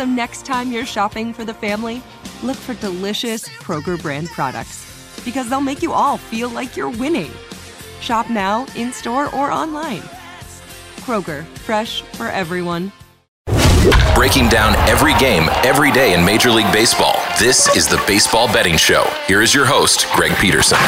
So next time you're shopping for the family, look for delicious Kroger brand products because they'll make you all feel like you're winning. Shop now, in store, or online. Kroger, fresh for everyone. Breaking down every game, every day in Major League Baseball. This is the Baseball Betting Show. Here is your host, Greg Peterson.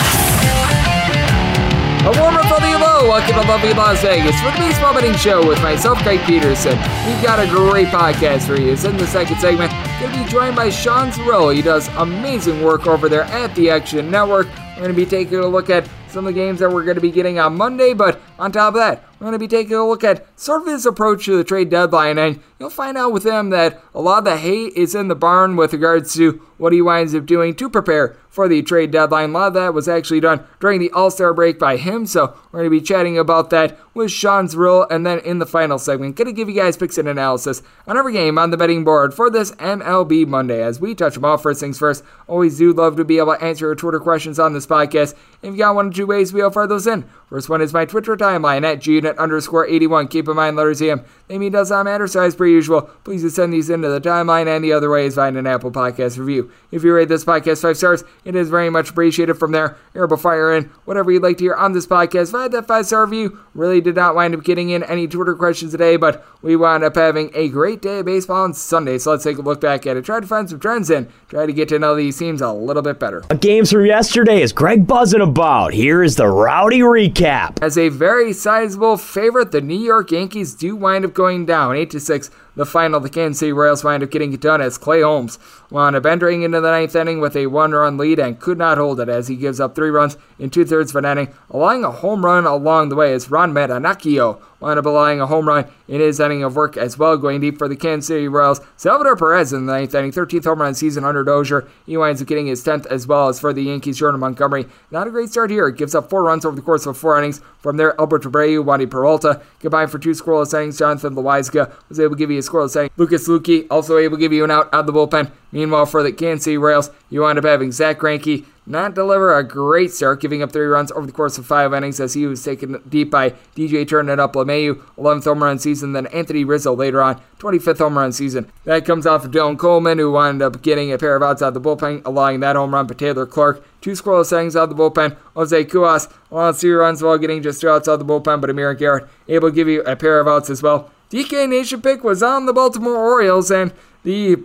A warm up the low. Welcome to lovely Las Vegas for the Baseball Betting Show with myself, Greg Peterson. We've got a great podcast for you. It's in the second segment. Going to be joined by Sean Zerillo. He does amazing work over there at the Action Network. We're going to be taking a look at some of the games that we're going to be getting on Monday, but on top of that, we're going to be taking a look at sort of his approach to the trade deadline, and you'll find out with him that a lot of the hate is in the barn with regards to what he winds up doing to prepare for the trade deadline. A lot of that was actually done during the All Star break by him, so we're going to be chatting about that with Sean Zerillo, and then in the final segment, going to give you guys picks and analysis on every game on the betting board for this MLB Monday as we touch them all. First things first, always do love to be able to answer your Twitter questions on this podcast. If you got one or two ways, we'll fire those in. First one is my Twitter timeline at GUnit underscore 81. Keep in mind, letters EM. They mean does not matter, as per usual, please just send these into the timeline, and the other way is find an Apple Podcast review. If you rate this podcast five stars, it is very much appreciated from there. You're able to fire in whatever you'd like to hear on this podcast. Had that five star review, really did not wind up getting in any Twitter questions today, but we wound up having a great day of baseball on Sunday. So let's take a look back at it. Try to find some trends in, try to get to know these teams a little bit better. Games from yesterday is Greg buzzing about. Here is the rowdy recap. As a very sizable favorite, the New York Yankees do wind up going down 8 to 6 the final, the Kansas City Royals wind up getting it done as Clay Holmes wound up entering into the ninth inning with a one run lead and could not hold it as he gives up three runs in two thirds of an inning, allowing a home run along the way as Ron Marinaccio wound up allowing a home run in his inning of work as well, going deep for the Kansas City Royals. Salvador Perez in the ninth inning, 13th home run season Hunter Dozier. He winds up getting his 10th as well as for the Yankees, Jordan Montgomery. Not a great start here. It gives up four runs over the course of four innings. From there, Alberto Abreu, Wandy Peralta combined for two scoreless innings. Jonathan Loáisiga was able to give you a scoreless inning. Lucas Luetge also able to give you an out out of the bullpen. Meanwhile, for the Kansas City Royals, you wind up having Zach Greinke not deliver a great start, giving up three runs over the course of five innings as he was taken deep by DJ Turner up LeMahieu, 11th home run season, then Anthony Rizzo later on, 25th home run season. That comes off of Dylan Coleman, who wound up getting a pair of outs out of the bullpen, allowing that home run, but Taylor Clarke, two scoreless innings out of the bullpen. Jose Cuas, allowing three runs while getting just two outs out of the bullpen, but Amir Garrett able to give you a pair of outs as well. DK Nation pick was on the Baltimore Orioles, and the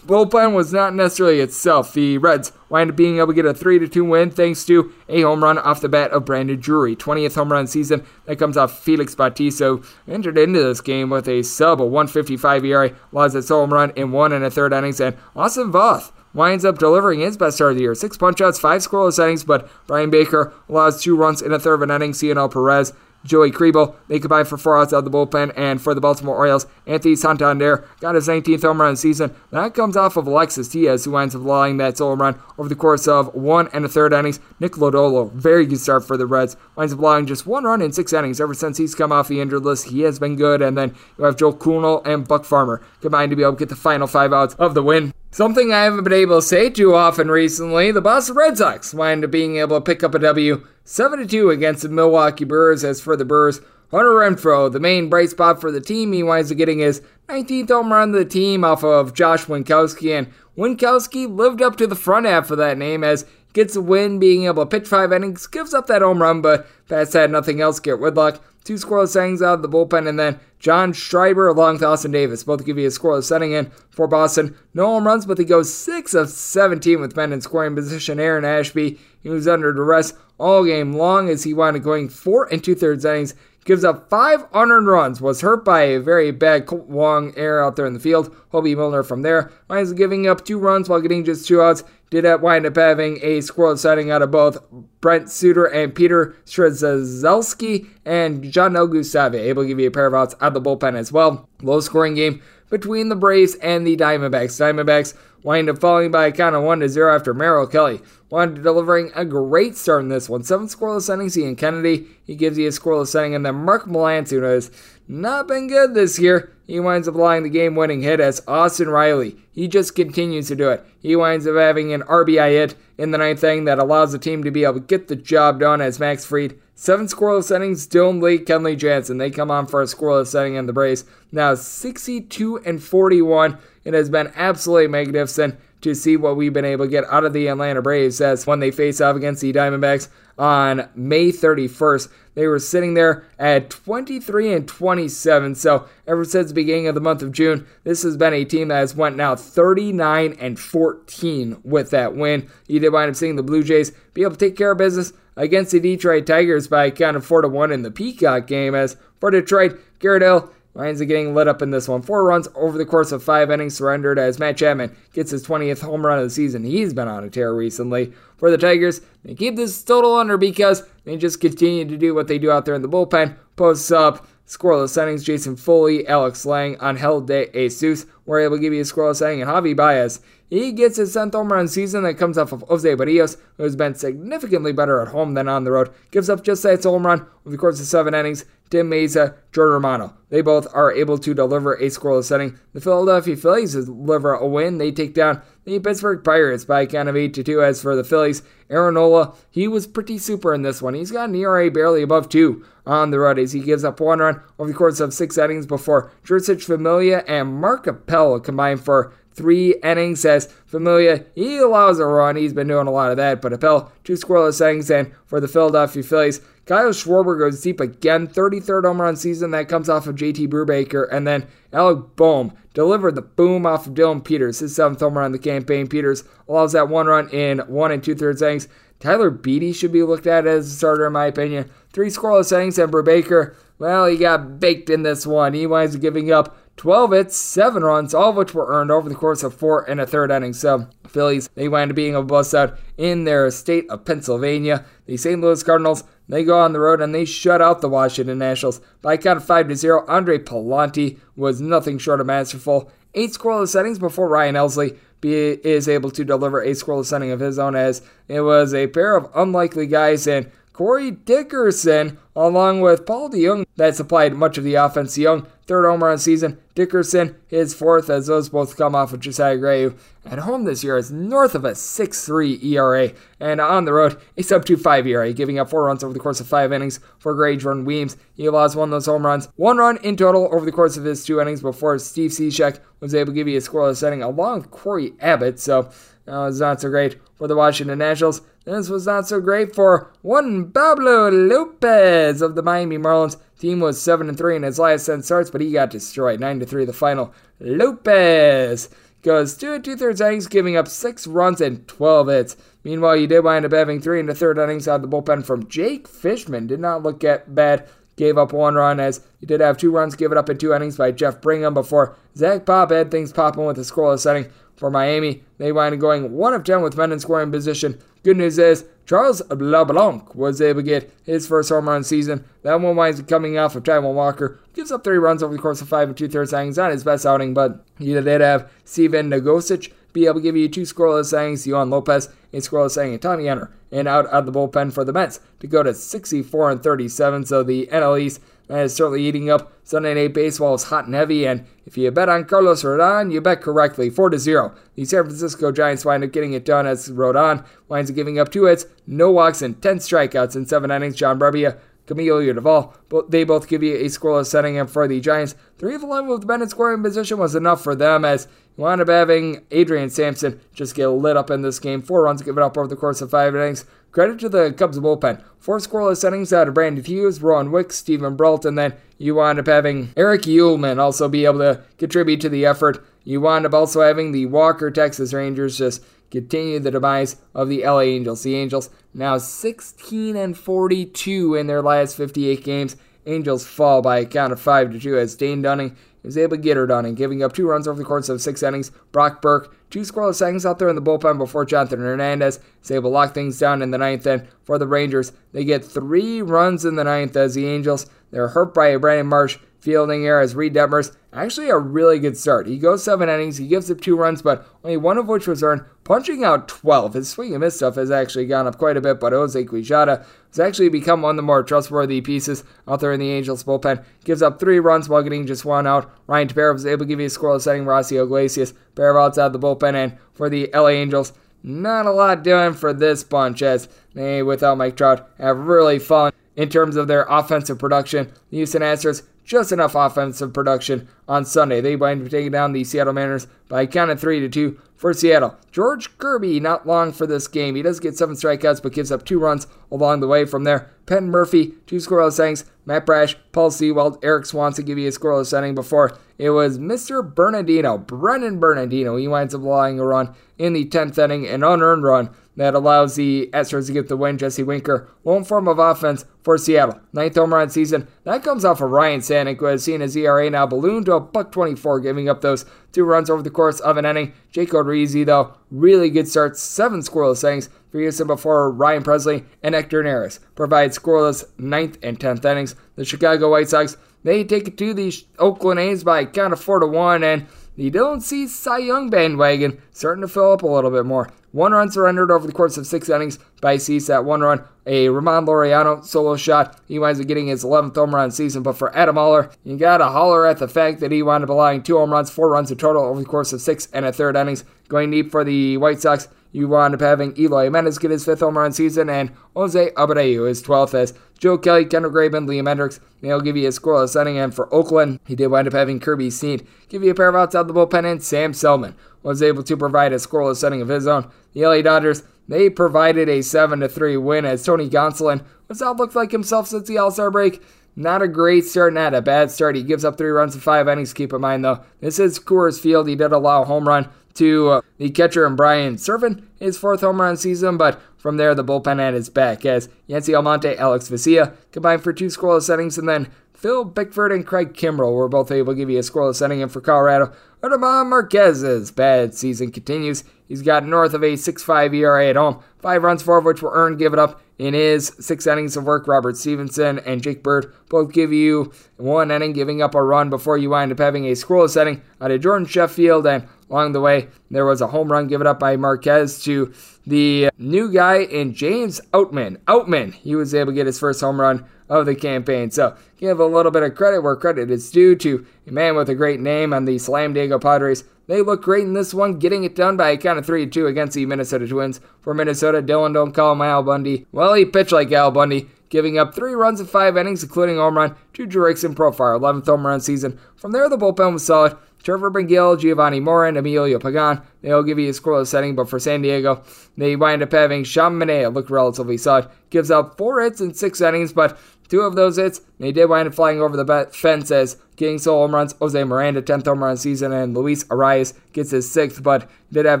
bullpen was not necessarily itself. The Reds wind up being able to get a 3 2 win thanks to a home run off the bat of Brandon Drury. 20th home run season that comes off Felix Bautista. Entered into this game with a sub, a 155 ERA, lost its home run in one and a third innings, and Austin Voth winds up delivering his best start of the year. Six punchouts, five scoreless innings, but Bryan Baker allows two runs in a third of an inning. Cionel Perez Joey Krehbiel, they combined for four outs out of the bullpen. And for the Baltimore Orioles, Anthony Santander got his 19th home run of the season. That comes off of Alexis Diaz, who winds up allowing that solo run over the course of one and a third innings. Nick Lodolo, very good start for the Reds, winds up allowing just one run in six innings. Ever since he's come off the injured list, he has been good. And then you have Joe Kuhnel and Buck Farmer combined to be able to get the final five outs of the win. Something I haven't been able to say too often recently, the Boston Red Sox wind up being able to pick up a W 7 2 against the Milwaukee Brewers. As for the Brewers, Hunter Renfroe, the main bright spot for the team, he winds up getting his 19th home run of the team off of Josh Winckowski. and Winckowski lived up to the front half of that name as gets a win, being able to pitch five innings, gives up that home run, but past that, nothing else. Garrett Whitlock two scoreless innings out of the bullpen, and then John Schreiber along with Austin Davis both give you a scoreless inning in for Boston. No home runs, but they go 6 of 17 with men in scoring position. Aaron Ashby, he was under duress all game long as he wound up going 4 and 2 thirds innings. Gives up five unearned runs, was hurt by a very bad Wong error out there in the field. Hobie Milner from there winds up giving up two runs while getting just two outs did that wind up having a squirrel setting out of both Brent Suter and Peter Strzelecki and Jandel Gustave, able to give you a pair of outs out of the bullpen as well. Low scoring game between the Braves and the Diamondbacks. Diamondbacks wind up falling by a count of 1 to 0 after Merrill Kelly wound up delivering a great start in this one. Seven scoreless innings. Ian Kennedy, he gives you a scoreless setting, and then Mark Melancon has not been good this year. He winds up allowing the game winning hit as Austin Riley. He just continues to do it. He winds up having an RBI hit in the ninth inning that allows the team to be able to get the job done as Max Fried. Seven scoreless innings, Dylan Lee, Kenley Jansen. They come on for a scoreless setting in the Braves. Now 62 and 41. It has been absolutely magnificent to see what we've been able to get out of the Atlanta Braves as when they face off against the Diamondbacks on May 31st. They were sitting there at 23 and 27. So ever since the beginning of the month of June, this has been a team that has went now 39 and 14 with that win. You did wind up seeing the Blue Jays be able to take care of business against the Detroit Tigers by a count of 4 to 1 in the Peacock game. As for Detroit, Garrett Hill Lions are getting lit up in this one. Four runs over the course of five innings surrendered as Matt Chapman gets his 20th home run of the season. He's been on a tear recently. For the Tigers, they keep this total under because they just continue to do what they do out there in the bullpen. Posts up scoreless innings. Jason Foley, Alex Lange, Angel De Jesus were able to give you a scoreless inning. And Javi Baez he gets his 10th home run season that comes off of Jose Berrios, who has been significantly better at home than on the road. Gives up just that home run over the course of seven innings. Tim Mayza, Jordan Romano. They both are able to deliver a scoreless setting. The Philadelphia Phillies deliver a win. They take down the Pittsburgh Pirates by a count of 8 to 2. As for the Phillies, Aaron Nola, he was pretty super in this one. He's got an ERA barely above 2 on the road as he gives up one run over the course of six innings before Jeurys Familia and Mark Appel combine for three innings as Familia, he allows a run. He's been doing a lot of that. But Appel, two scoreless innings. And for the Philadelphia Phillies, Kyle Schwarber goes deep again. 33rd home run season. That comes off of JT Brubaker. And then Alec Bohm delivered the boom off of Dillon Peters, his seventh home run of the campaign. Peters allows that one run in one and two thirds innings. Tyler Beede should be looked at as a starter, in my opinion. Three scoreless innings. And Brubaker, well, he got baked in this one. He winds up giving up 12 hits, 7 runs, all of which were earned over the course of 4 and a third innings. So, Phillies, they wind up being a bust out in their state of Pennsylvania. The St. Louis Cardinals, they go on the road and they shut out the Washington Nationals by a count of 5 to 0. Andre Pallante was nothing short of masterful. Eight scoreless settings before Ryan Helsley be, is able to deliver a scoreless inning of his own, as it was a pair of unlikely guys and Corey Dickerson, along with Paul DeJong, that supplied much of the offense. DeJong, third homer on season. Dickerson, his fourth, as those both come off of Josiah Gray, at home this year is north of a 6.3 ERA, and on the road, a sub 2.5 ERA, giving up four runs over the course of five innings for Gray Jordan Weems. He allows one of those home runs, one run in total over the course of his two innings before Steve Cishek was able to give you a scoreless setting along with Cory Abbott. So uh, that was not so great for the Washington Nationals. This was not so great for one Pablo Lopez of the Miami Marlins. Team was 7 and 3 in his last 10 starts, but he got destroyed. 9 to 3 the final. Lopez goes 2 and 2 thirds innings, giving up 6 runs and 12 hits. Meanwhile, you did wind up having 3 and a third innings out of the bullpen from Jake Fishman. Did not look at bad. Gave up one run as he did have two runs given up in two innings by Jeff Brigham before Zach Pop had things popping with a scoreless setting for Miami. They wind up going 1 of 10 with men in scoring position. Good news is Charles LeBlanc was able to get his first home run season. That one winds up coming off of Taijuan Walker. Gives up three runs over the course of five and two thirds innings. Not his best outing, but he did have Stephen Nogosek be able to give you two scoreless innings. Yoan Lopez, a scoreless inning, and Tommy Hunter, and out of the bullpen for the Mets to go to 64 and 37. So the NL East that is certainly eating up. Sunday Night Baseball is hot and heavy, and if you bet on Carlos Rodon, you bet correctly. 4 to 0. The San Francisco Giants wind up getting it done as Rodon winds up giving up two hits, no walks, and 10 strikeouts in seven innings. John Brebbia Camilo Doval, but they both give you a scoreless setting, and for the Giants, three of eleven with Bennett scoring position was enough for them as you wound up having Adrian Sampson just get lit up in this game. Four runs given up over the course of five innings. Credit to the Cubs bullpen. Four scoreless innings out of Brandon Hughes, Rowan Wicks, Steven Brault, and then you wound up having Erich Uelmen also be able to contribute to the effort. You wound up also having the Walker Texas Rangers just continue the demise of the LA Angels. The Angels now 16 and 42 in their last 58 games. Angels fall by a count of 5 to 2 as Dane Dunning is able to get her done and giving up two runs over the course of six innings. Brock Burke, two scoreless innings out there in the bullpen before Jonathan Hernandez is able to lock things down in the ninth. And for the Rangers, they get three runs in the ninth as the Angels, they're hurt by Brandon Marsh fielding error as Reid Detmers. Actually, a really good start. He goes seven innings, he gives up two runs, but only one of which was earned, punching out 12. His swing and miss stuff has actually gone up quite a bit, but Jose Quijada has actually become one of the more trustworthy pieces out there in the Angels bullpen. Gives up three runs while getting just one out. Ryan Tepera was able to give you a scoreless setting. Raisel Iglesias, pair of the bullpen, and for the LA Angels, not a lot doing for this bunch as they, without Mike Trout, have really fallen in terms of their offensive production. The Houston Astros just enough offensive production on Sunday. They wind up taking down the Seattle Mariners by a count of 3 to 2 for Seattle. George Kirby, not long for this game. He does get seven strikeouts, but gives up two runs along the way from there. Penn Murphy, two scoreless innings. Matt Brash, Paul Sewald, Erik Swanson give you a scoreless inning before it was Mr. Bernardino, Brennan Bernardino. He winds up allowing a run in the 10th inning, an unearned run that allows the Astros to get the win. Jesse Winker, lone form of offense for Seattle. Ninth home run season. That comes off of Ryne Stanek, who has seen his ERA now balloon to a buck 24, giving up those two runs over the course of an inning. Jake Odorizzi, though, really good start. Seven scoreless innings for Houston before Ryan Pressly and Hector Neris provide scoreless ninth and tenth innings. The Chicago White Sox, they take it to the Oakland A's by a count of 4 to 1, and the Dylan Cease Cy Young bandwagon starting to fill up a little bit more. One run surrendered over the course of six innings by Cease. That one run, a Ramon Laureano solo shot. He winds up getting his 11th home run season. But for Adam Oller, you gotta holler at the fact that he wound up allowing two home runs, four runs in total over the course of six and a third innings. Going deep for the White Sox, you wound up having Eloy Jimenez get his fifth home run season and Jose Abreu his 12th as Joe Kelly, Kendall Graveman, Liam Hendriks, they'll give you a scoreless inning. And for Oakland, he did wind up having Kirby Snead give you a pair of outs out of the bullpen and Sam Selman was able to provide a scoreless inning of his own. The LA Dodgers, they provided a 7 3 win as Tony Gonsolin, what's not looked like himself since the All Star break, not a great start, not a bad start. He gives up three runs in five innings. Keep in mind, though, this is Coors Field. He did allow a home run to uh, the catcher and Brian Serven, his fourth home run season, but from there, the bullpen had his back as Yency Almonte, Alex Vesia combined for two scoreless innings, and then Phil Bickford and Craig Kimbrel were both able to give you a scoreless inning. And for Colorado, German Marquez's bad season continues. He's got north of a 6.5 ERA at home, five runs, four of which were earned, given up in his six innings of work. Robert Stephenson and Jake Bird both give you one inning, giving up a run before you wind up having a scoreless inning out of Jordan Sheffield. And along the way, there was a home run given up by Marquez to the new guy in James Outman. Outman, he was able to get his first home run of the campaign. So give a little bit of credit where credit is due to a man with a great name on the Slam Diego Padres. They look great in this one, getting it done by a count of 3 2 against the Minnesota Twins. For Minnesota, Dylan don't call him Al Bundy. Well, he pitched like Al Bundy, giving up three runs in five innings, including home run to Jurickson Profar, 11th home run season. From there, the bullpen was solid. Trevor Megill, Jovani Moran, Emilio Pagan. They all give you a scoreless setting, but for San Diego, they wind up having Sean Manaea look relatively solid. Gives up four hits in six innings, but two of those hits, they did wind up flying over the fence as getting solo home runs. Jose Miranda, 10th home run season, and Luis Arraez gets his sixth, but did have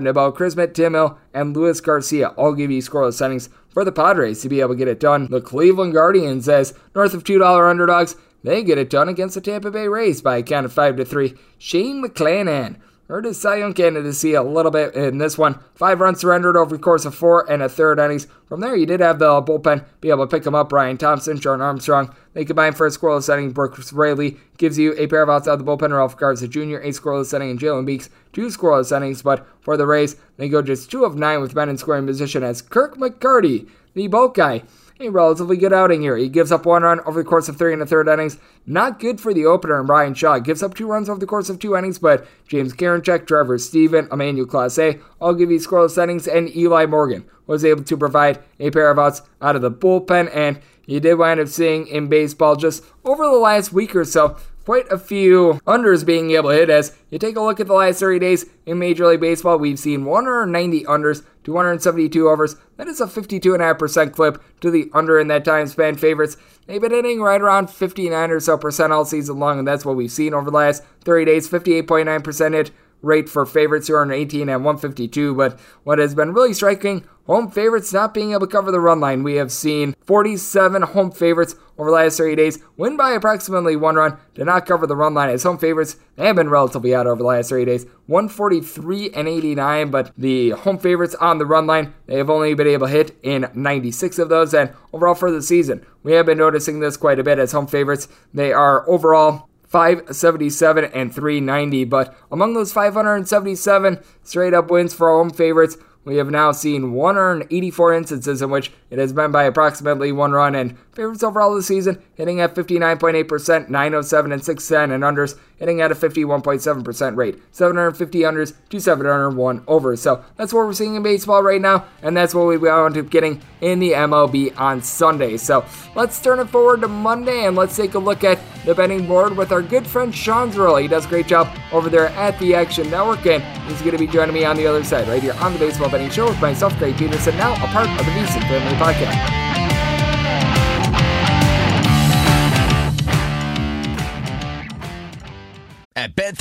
Nabil Crismatt, Tim Hill, and Luis Garcia all give you scoreless settings for the Padres to be able to get it done. The Cleveland Guardians, as north of $2 underdogs, they get it done against the Tampa Bay Rays by a count of 5 to 3. Shane McClanahan earned his Cy Young candidacy a little bit in this one. Five runs surrendered over the course of four and a third innings. From there, you did have the bullpen be able to pick him up. Ryan Thompson, Jordan Armstrong. They combined for a scoreless inning. Brooks Raley gives you a pair of outs out of the bullpen. Ralph Garza Jr., a scoreless inning, and Jalen Beeks, two scoreless innings. But for the Rays, they go just two of nine with men in scoring position as Kirk McCarty, the bolt guy, a relatively good outing here. He gives up one run over the course of three and a third innings. Not good for the opener and Bryan Shaw. Gives up two runs over the course of two innings, but James Karinchak, Trevor Stephan, Emmanuel Clase all give you scoreless innings, and Eli Morgan was able to provide a pair of outs out of the bullpen, and you did wind up seeing in baseball just over the last week or so quite a few unders being able to hit. As you take a look at the last 30 days in Major League Baseball, we've seen 190 unders, 272 overs. That is a 52.5% clip to the under in that time span. Favorites, they've been hitting right around 59 or so percent all season long, and that's what we've seen over the last 30 days 58.9% hit rate for favorites who are 18 and 152. But what has been really striking, home favorites not being able to cover the run line. We have seen 47 home favorites over the last 30 days win by approximately one run, did not cover the run line as home favorites. They have been relatively out over the last 30 days, 143 and 89, but the home favorites on the run line, they have only been able to hit in 96 of those. And overall for the season, we have been noticing this quite a bit as home favorites. They are overall 577 and 390. But among those 577 straight up wins for home favorites, we have now seen 184 instances in which it has been by approximately one run, and favorites overall this season hitting at 59.8%, 907 and 610, and unders hitting at a 51.7% rate, 750 unders to 701 overs. So that's what we're seeing in baseball right now, and that's what we wound up getting in the MLB on Sunday. So let's turn it forward to Monday and let's take a look at the betting board with our good friend Sean Zerillo. He does a great job over there at the Action Network, and he's going to be joining me on the other side right here on the Baseball Betting Show with myself, Greg Peterson, now a part of the VSiN Family Podcast.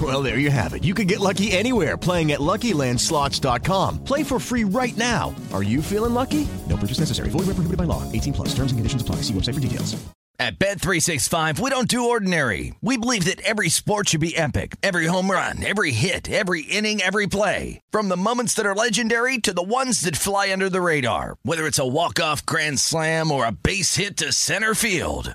Well, there you have it. You can get lucky anywhere playing at LuckyLandSlots.com. Play for free right now. Are you feeling lucky? No purchase necessary. Void where prohibited by law. 18 plus. Terms and conditions apply. See website for details. At Bet365, we don't do ordinary. We believe that every sport should be epic. Every home run, every hit, every inning, every play. From the moments that are legendary to the ones that fly under the radar. Whether it's a walk-off grand slam or a base hit to center field.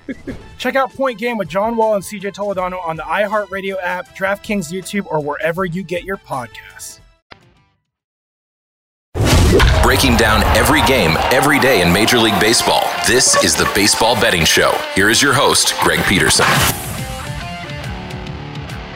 Check out Point Game with John Wall and CJ Toledano on the iHeartRadio app, DraftKings YouTube, or wherever you get your podcasts. Breaking down every game, every day in Major League Baseball. This is the Baseball Betting Show. Here is your host, Greg Peterson.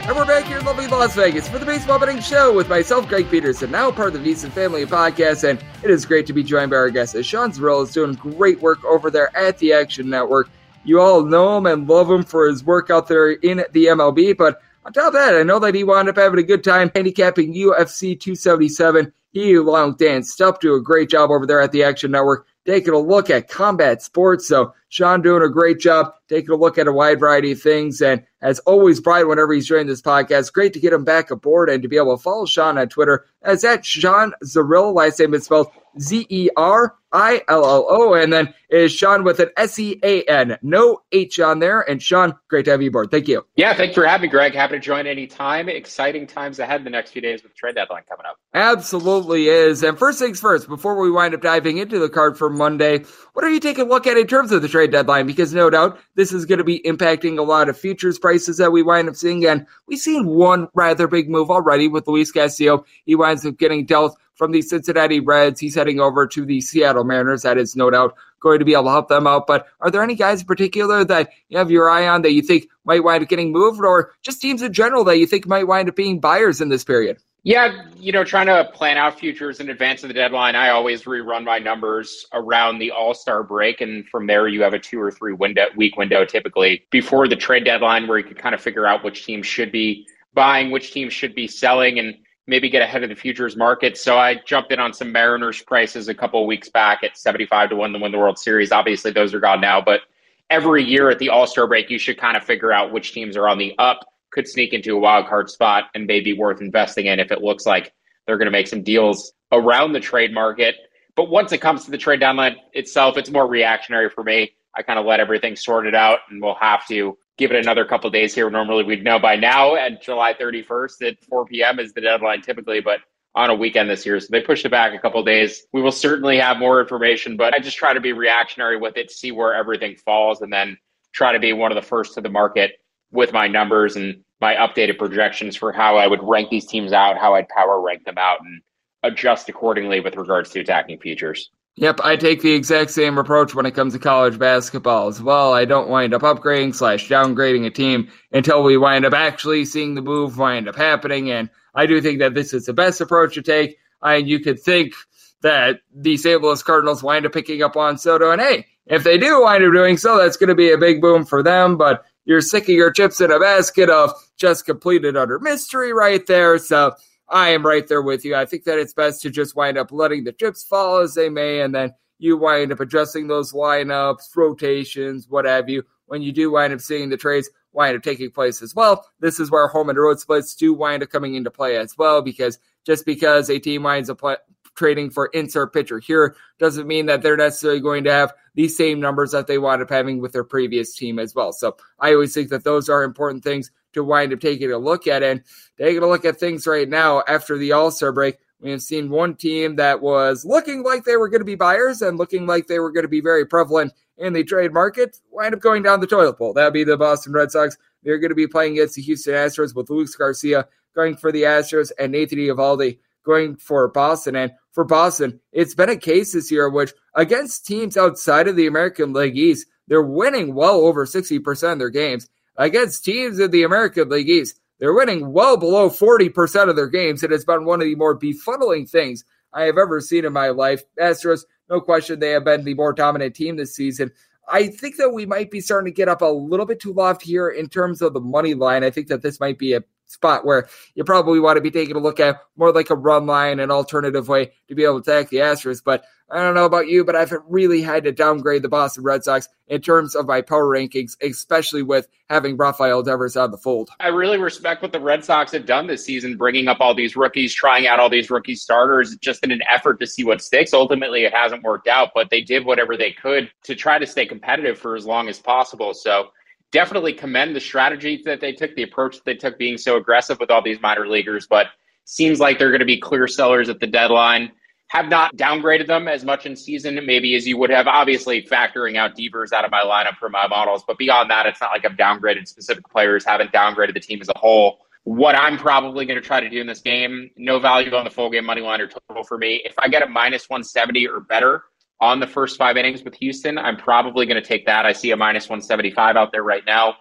And we're back here in lovely Las Vegas for the Baseball Betting Show with myself, Greg Peterson, now part of the VSiN Family Podcast. And it is great to be joined by our guest, as Sean Zerillo is doing great work over there at the Action Network. You all know him and love him for his work out there in the MLB. But on top of that, I know that he wound up having a good time handicapping UFC 277. He, along with Dan Stupp, do a great job over there at the Action Network, taking a look at combat sports. So Sean doing a great job, taking a look at a wide variety of things. And as always, Brian, whenever he's joining this podcast, great to get him back aboard and to be able to follow Sean on Twitter as at Sean Zerillo. Last name is spelled Z E R I L L O. And then is Sean with an S E A N. No H on there. And Sean, great to have you aboard. Thank you. Yeah, thanks for having me, Greg. Happy to join anytime. Exciting times ahead in the next few days with trade deadline coming up. Absolutely is. And first things first, before we wind up diving into the card for Monday, what are you taking a look at in terms of the trade deadline? Because no doubt this is going to be impacting a lot of futures prices that we wind up seeing. And we've seen one rather big move already with Luis Castillo. He winds up getting dealt from the Cincinnati Reds. He's heading over to the Seattle Mariners. That is no doubt going to be able to help them out. But are there any guys in particular that you have your eye on that you think might wind up getting moved, or just teams in general that you think might wind up being buyers in this period? Yeah, you know, trying to plan out futures in advance of the deadline, I always rerun my numbers around the All Star break, and from there you have a two or three window week window typically before the trade deadline, where you can kind of figure out which teams should be buying, which teams should be selling, and maybe get ahead of the futures market. So I jumped in on some Mariners prices a couple weeks back at 75 to 1 to win the World Series. Obviously, those are gone now, but every year at the All Star break, you should kind of figure out which teams are on the up, could sneak into a wild card spot, and may be worth investing in if it looks like they're going to make some deals around the trade market. But once it comes to the trade deadline itself, it's more reactionary for me. I kind of let everything sorted out, and we'll have to give it another couple days here. Normally, we'd know by now at July 31st at 4 p.m. is the deadline typically, but on a weekend this year. So they pushed it back a couple days. We will certainly have more information, but I just try to be reactionary with it, see where everything falls, and then try to be one of the first to the market with my numbers and my updated projections for how I would rank these teams out, how I'd power rank them out, and adjust accordingly with regards to attacking features. Yep, I take the exact same approach when it comes to college basketball as well. I don't wind up upgrading slash downgrading a team until we wind up actually seeing the move wind up happening. And I do think that this is the best approach to take. And you could think that the St. Louis Cardinals wind up picking up Juan Soto. And hey, if they do wind up doing so, that's going to be a big boom for them. But you're sick of your chips in a basket of just completed under mystery right there. So I am right there with you. I think that it's best to just wind up letting the chips fall as they may, and then you wind up adjusting those lineups, rotations, what have you. When you do wind up seeing the trades wind up taking place as well, this is where home and road splits do wind up coming into play as well, because just because a team winds up play, trading for insert pitcher here doesn't mean that they're necessarily going to have the same numbers that they wound up having with their previous team as well. So I always think that those are important things to wind up taking a look at. And taking a look at things right now after the All Star break, we have seen one team that was looking like they were going to be buyers and looking like they were going to be very prevalent in the trade market wind up going down the toilet bowl. That would be the Boston Red Sox. They're going to be playing against the Houston Astros with Luis Garcia going for the Astros and Nathan Eovaldi going for Boston. And for Boston, it's been a case this year which against teams outside of the American League East, they're winning well over 60% of their games against teams in the American League East. They're winning well below 40% of their games. It has been one of the more befuddling things I have ever seen in my life. Astros, no question, they have been the more dominant team this season. I think that we might be starting to get up a little bit too lofty here in terms of the money line. I think that this might be a spot where you probably want to be taking a look at more like a run line, an alternative way to be able to attack the Astros. But I don't know about you, but I've really had to downgrade the Boston Red Sox in terms of my power rankings, especially with having Rafael Devers on the fold. I really respect what the Red Sox have done this season, bringing up all these rookies, trying out all these rookie starters, just in an effort to see what sticks. Ultimately, it hasn't worked out, but they did whatever they could to try to stay competitive for as long as possible. So definitely commend the strategy that they took, the approach that they took, being so aggressive with all these minor leaguers, but seems like they're going to be clear sellers at the deadline have not downgraded them as much in season, maybe as you would have. Obviously, factoring out Devers out of my lineup for my models, but beyond that, it's not like I've downgraded specific players, haven't downgraded the team as a whole. What I'm probably going to try to do in this game, no value on the full game money line or total for me. If I get a minus 170 or better on the first five innings with Houston, I'm probably going to take that. I see a minus 175 out there right now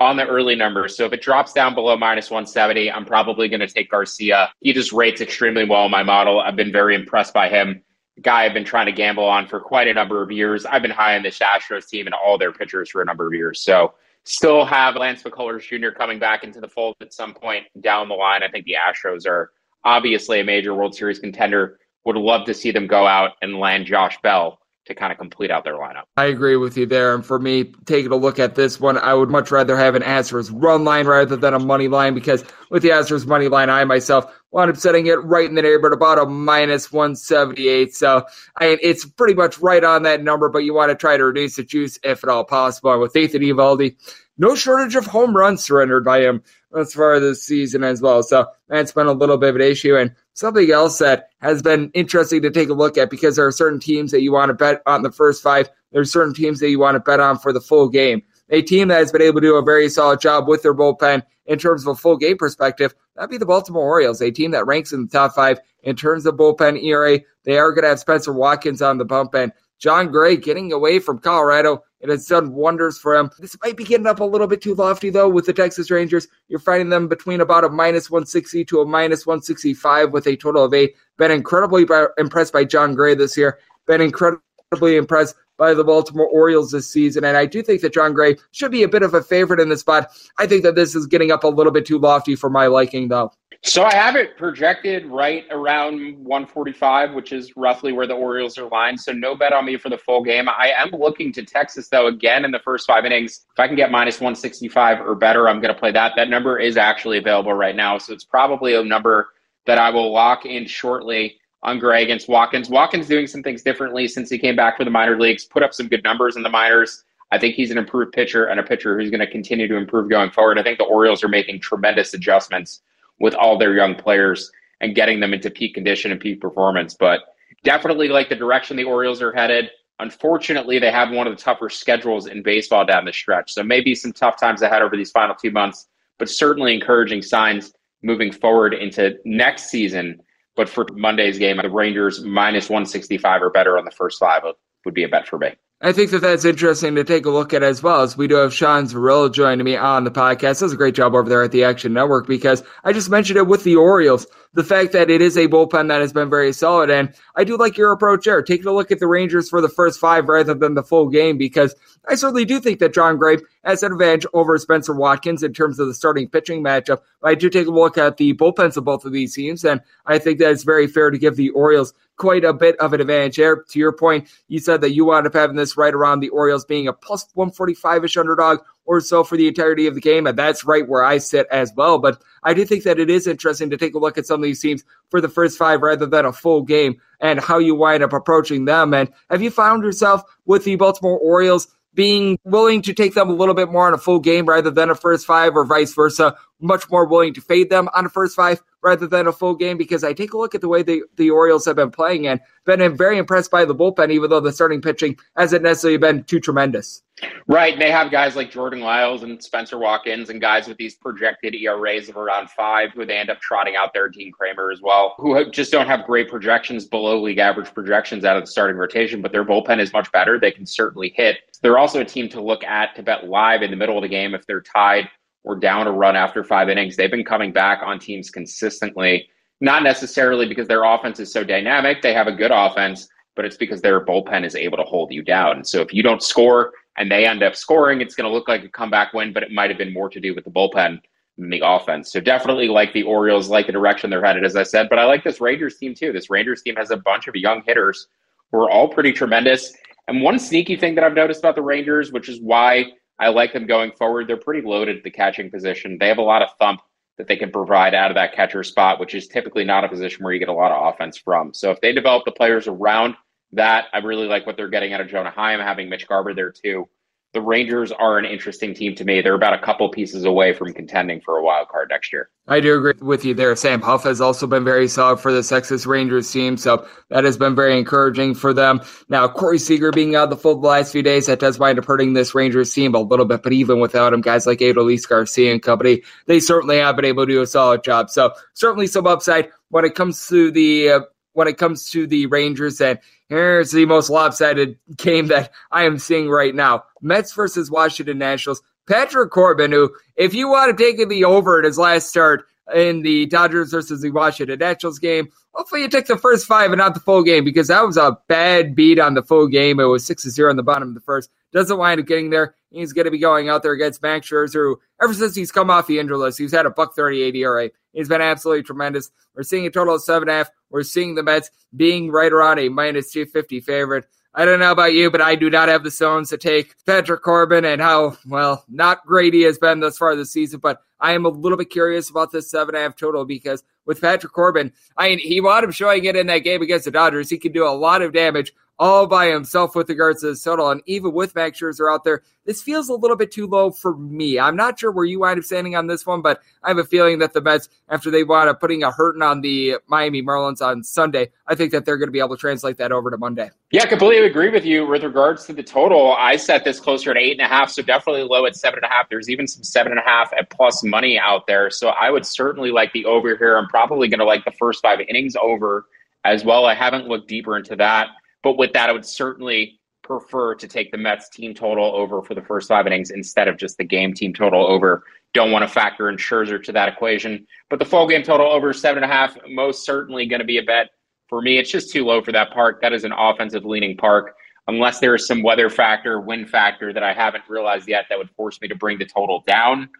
on the early numbers. So if it drops down below minus 170, I'm probably going to take Garcia. He just rates extremely well in my model. I've been very impressed by him. Guy I've been trying to gamble on for quite a number of years. I've been high on the Astros team and all their pitchers for a number of years. So still have Lance McCullers Jr. coming back into the fold at some point down the line. I think the Astros are obviously a major World Series contender. Would love to see them go out and land Josh Bell to kind of complete out their lineup. I agree with you there. And for me, taking a look at this one, I would much rather have an Astros run line rather than a money line because with the Astros money line, I myself wound up setting it right in the neighborhood, about a minus 178. So I mean, it's pretty much right on that number, but you want to try to reduce the juice if at all possible. And with Nathan Eovaldi, no shortage of home runs surrendered by him as far as this season as well. So that's been a little bit of an issue. And something else that has been interesting to take a look at because there are certain teams that you want to bet on the first five. There's certain teams that you want to bet on for the full game. A team that has been able to do a very solid job with their bullpen in terms of a full game perspective, that'd be the Baltimore Orioles, a team that ranks in the top five in terms of bullpen ERA. They are going to have Spencer Watkins on the bump and Jon Gray getting away from Colorado. It has done wonders for him. This might be getting up a little bit too lofty, though, with the Texas Rangers. You're finding them between about a minus 160 to a minus 165 with a total of eight. Been incredibly impressed by Jon Gray this year. Been incredibly impressed by the Baltimore Orioles this season. And I do think that Jon Gray should be a bit of a favorite in this spot. I think that this is getting up a little bit too lofty for my liking, though. So I have it projected right around 145, which is roughly where the Orioles are lined. So no bet on me for the full game. I am looking to Texas though again in the first five innings. If I can get minus 165 or better, I'm going to play that. That number is actually available right now, so it's probably a number that I will lock in shortly on Gray against Watkins. Watkins doing some things differently since he came back for the minor leagues. Put up some good numbers in the minors. I think he's an improved pitcher and a pitcher who's going to continue to improve going forward. I think the Orioles are making tremendous adjustments with all their young players and getting them into peak condition and peak performance. But definitely like the direction the Orioles are headed. Unfortunately, they have one of the tougher schedules in baseball down the stretch. So maybe some tough times ahead over these final two months, but certainly encouraging signs moving forward into next season. But for Monday's game, the Rangers minus 165 or better on the first five would be a bet for me. I think that that's interesting to take a look at as well as we do have Sean Zerillo joining me on the podcast. Does a great job over there at the Action Network because I just mentioned it with the Orioles. The fact that it is a bullpen that has been very solid. And I do like your approach there. Taking a look at the Rangers for the first five rather than the full game because I certainly do think that Jon Gray has an advantage over Spencer Watkins in terms of the starting pitching matchup. But I do take a look at the bullpens of both of these teams. And I think that it's very fair to give the Orioles quite a bit of an advantage there. To your point, you said that you wound up having this right around the Orioles being a plus 145 ish underdog or so for the entirety of the game. And that's right where I sit as well. But I do think that it is interesting to take a look at some of these teams for the first five rather than a full game and how you wind up approaching them. And have you found yourself with the Baltimore Orioles? Being willing to take them a little bit more on a full game rather than a first five, or vice versa, much more willing to fade them on a first five rather than a full game because I take a look at the way the, the Orioles have been playing and been very impressed by the bullpen, even though the starting pitching hasn't necessarily been too tremendous. Right. And They have guys like Jordan Lyles and Spencer Watkins and guys with these projected ERAs of around five who they end up trotting out there, Dean Kremer as well, who just don't have great projections below league average projections out of the starting rotation, but their bullpen is much better. They can certainly hit. They're also a team to look at to bet live in the middle of the game if they're tied or down a run after five innings. They've been coming back on teams consistently, not necessarily because their offense is so dynamic. They have a good offense, but it's because their bullpen is able to hold you down. So if you don't score and they end up scoring, it's going to look like a comeback win, but it might have been more to do with the bullpen than the offense. So definitely like the Orioles, like the direction they're headed, as I said. But I like this Rangers team too. This Rangers team has a bunch of young hitters who are all pretty tremendous. And one sneaky thing that I've noticed about the Rangers, which is why I like them going forward. They're pretty loaded at the catching position. They have a lot of thump that they can provide out of that catcher spot, which is typically not a position where you get a lot of offense from. So if they develop the players around that, I really like what they're getting out of Jonah Heim, having Mitch Garver there too the Rangers are an interesting team to me. They're about a couple pieces away from contending for a wild card next year. I do agree with you there. Sam Huff has also been very solid for the Texas Rangers team, so that has been very encouraging for them. Now, Corey Seager being out the fold the last few days, that does wind up hurting this Rangers team a little bit, but even without him, guys like Adolis Garcia and company, they certainly have been able to do a solid job. So certainly some upside when it comes to the uh, when it comes to the Rangers. And here's the most lopsided game that I am seeing right now Mets versus Washington Nationals. Patrick Corbin, who, if you want to take the over at his last start in the Dodgers versus the Washington Nationals game, hopefully you take the first five and not the full game because that was a bad beat on the full game. It was 6 0 on the bottom of the first. Doesn't wind up getting there. He's going to be going out there against Max Scherzer, who, ever since he's come off the injury list, he's had a buck 38 ERA. He's been absolutely tremendous. We're seeing a total of seven and a half. We're seeing the Mets being right around a minus 250 favorite. I don't know about you, but I do not have the stones to take Patrick Corbin and how, well, not great he has been thus far this season, but I am a little bit curious about this seven and a half total because with Patrick Corbin, I mean, he wound up showing it in that game against the Dodgers. He can do a lot of damage all by himself with regards to his total. And even with Max Scherzer out there, this feels a little bit too low for me. I'm not sure where you wind up standing on this one, but I have a feeling that the Mets, after they wound up putting a hurting on the Miami Marlins on Sunday, I think that they're going to be able to translate that over to Monday. Yeah, I completely agree with you with regards to the total. I set this closer to eight and a half, so definitely low at seven and a half. There's even some seven and a half at plus money out there. So I would certainly like the over here. I'm probably going to like the first five innings over as well. I haven't looked deeper into that. But with that, I would certainly prefer to take the Mets team total over for the first five innings instead of just the game team total over. Don't want to factor in Scherzer to that equation. But the full game total over seven and a half, most certainly going to be a bet for me. It's just too low for that park. That is an offensive leaning park. Unless there is some weather factor, wind factor that I haven't realized yet that would force me to bring the total down,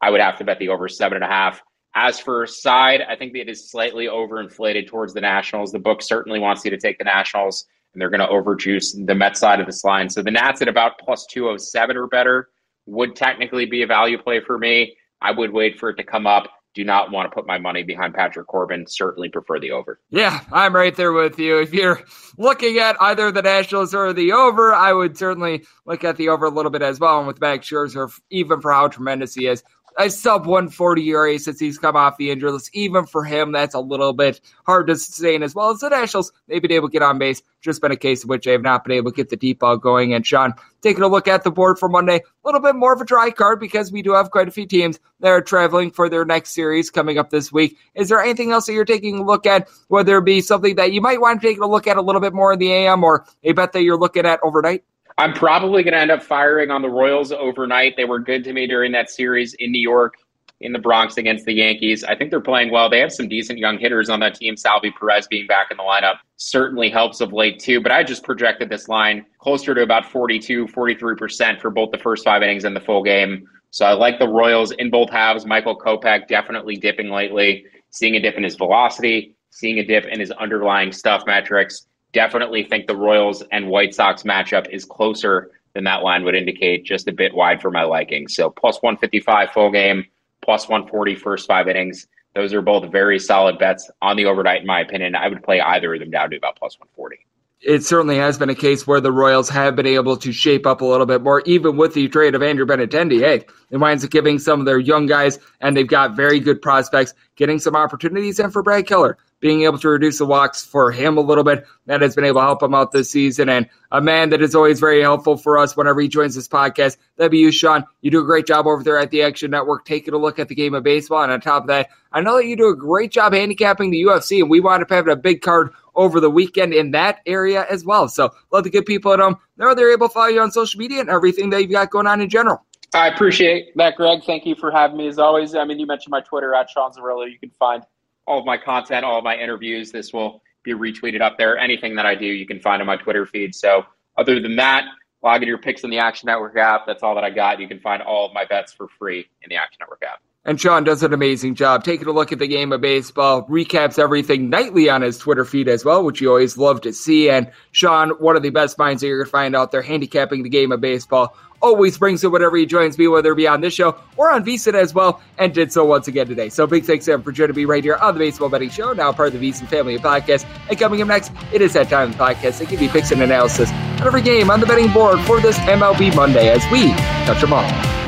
I would have to bet the over seven and a half. As for side, I think it is slightly overinflated towards the Nationals. The book certainly wants you to take the Nationals and they're going to overjuice the Met side of this line. So the Nats at about plus 207 or better would technically be a value play for me. I would wait for it to come up. Do not want to put my money behind Patrick Corbin. Certainly prefer the over. Yeah, I'm right there with you. If you're looking at either the Nationals or the over, I would certainly look at the over a little bit as well. And with Max Scherzer, even for how tremendous he is, a sub 140 ERA since he's come off the injury list. Even for him, that's a little bit hard to sustain as well as the Nationals. They've been able to get on base. Just been a case in which they have not been able to get the deep ball going. And Sean, taking a look at the board for Monday, a little bit more of a dry card because we do have quite a few teams that are traveling for their next series coming up this week. Is there anything else that you're taking a look at, whether it be something that you might want to take a look at a little bit more in the AM or a bet that you're looking at overnight? I'm probably going to end up firing on the Royals overnight. They were good to me during that series in New York in the Bronx against the Yankees. I think they're playing well. They have some decent young hitters on that team. Salvy Perez being back in the lineup certainly helps of late too. But I just projected this line closer to about 42, 43% for both the first five innings and the full game. So I like the Royals in both halves. Michael Kopech definitely dipping lately, seeing a dip in his velocity, seeing a dip in his underlying stuff metrics. Definitely think the Royals and White Sox matchup is closer than that line would indicate, just a bit wide for my liking. So plus 155 full game plus 140 first five innings. Those are both very solid bets on the overnight, in my opinion. I would play either of them down to about plus 140 it certainly has been a case where the Royals have been able to shape up a little bit more, even with the trade of Andrew Benintendi. Hey, it winds up giving some of their young guys, and they've got very good prospects, getting some opportunities. And for Brad Keller, being able to reduce the walks for him a little bit. That has been able to help him out this season. And a man that is always very helpful for us whenever he joins this podcast, that'd be you, Sean. You do a great job over there at the Action Network, taking a look at the game of baseball. And on top of that, I know that you do a great job handicapping the UFC, and we wound up having a big card over the weekend in that area as well. So love the good people at home. Know they're able to follow you on social media and everything that you've got going on in general. I appreciate that, Greg. Thank you for having me as always. I mean, you mentioned my Twitter at Sean Zerillo. You can find all of my content, all of my interviews. This will be retweeted up there. Anything that I do, you can find on my Twitter feed. So, other than that, log in your picks in the Action Network app. That's all that I got. You can find all of my bets for free in the Action Network app. And Sean does an amazing job taking a look at the game of baseball, recaps everything nightly on his Twitter feed as well, which you always love to see. And Sean, one of the best minds that you're going to find out there handicapping the game of baseball always brings it whenever he joins me, whether it be on this show or on VSiN as well, and did so once again today. So big thanks to him for joining me right here on the Baseball Betting Show, now part of the VSiN family of podcasts. And coming up next, it is that time of the podcast to give you picks and analysis on every game on the betting board for this MLB Monday as we touch them all.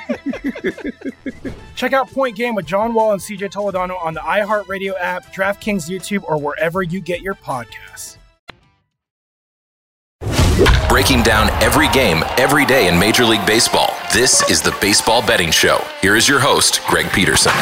Check out Point Game with John Wall and CJ Toledano on the iHeartRadio app, DraftKings YouTube, or wherever you get your podcasts. Breaking down every game, every day in Major League Baseball. This is the Baseball Betting Show. Here is your host, Greg Peterson.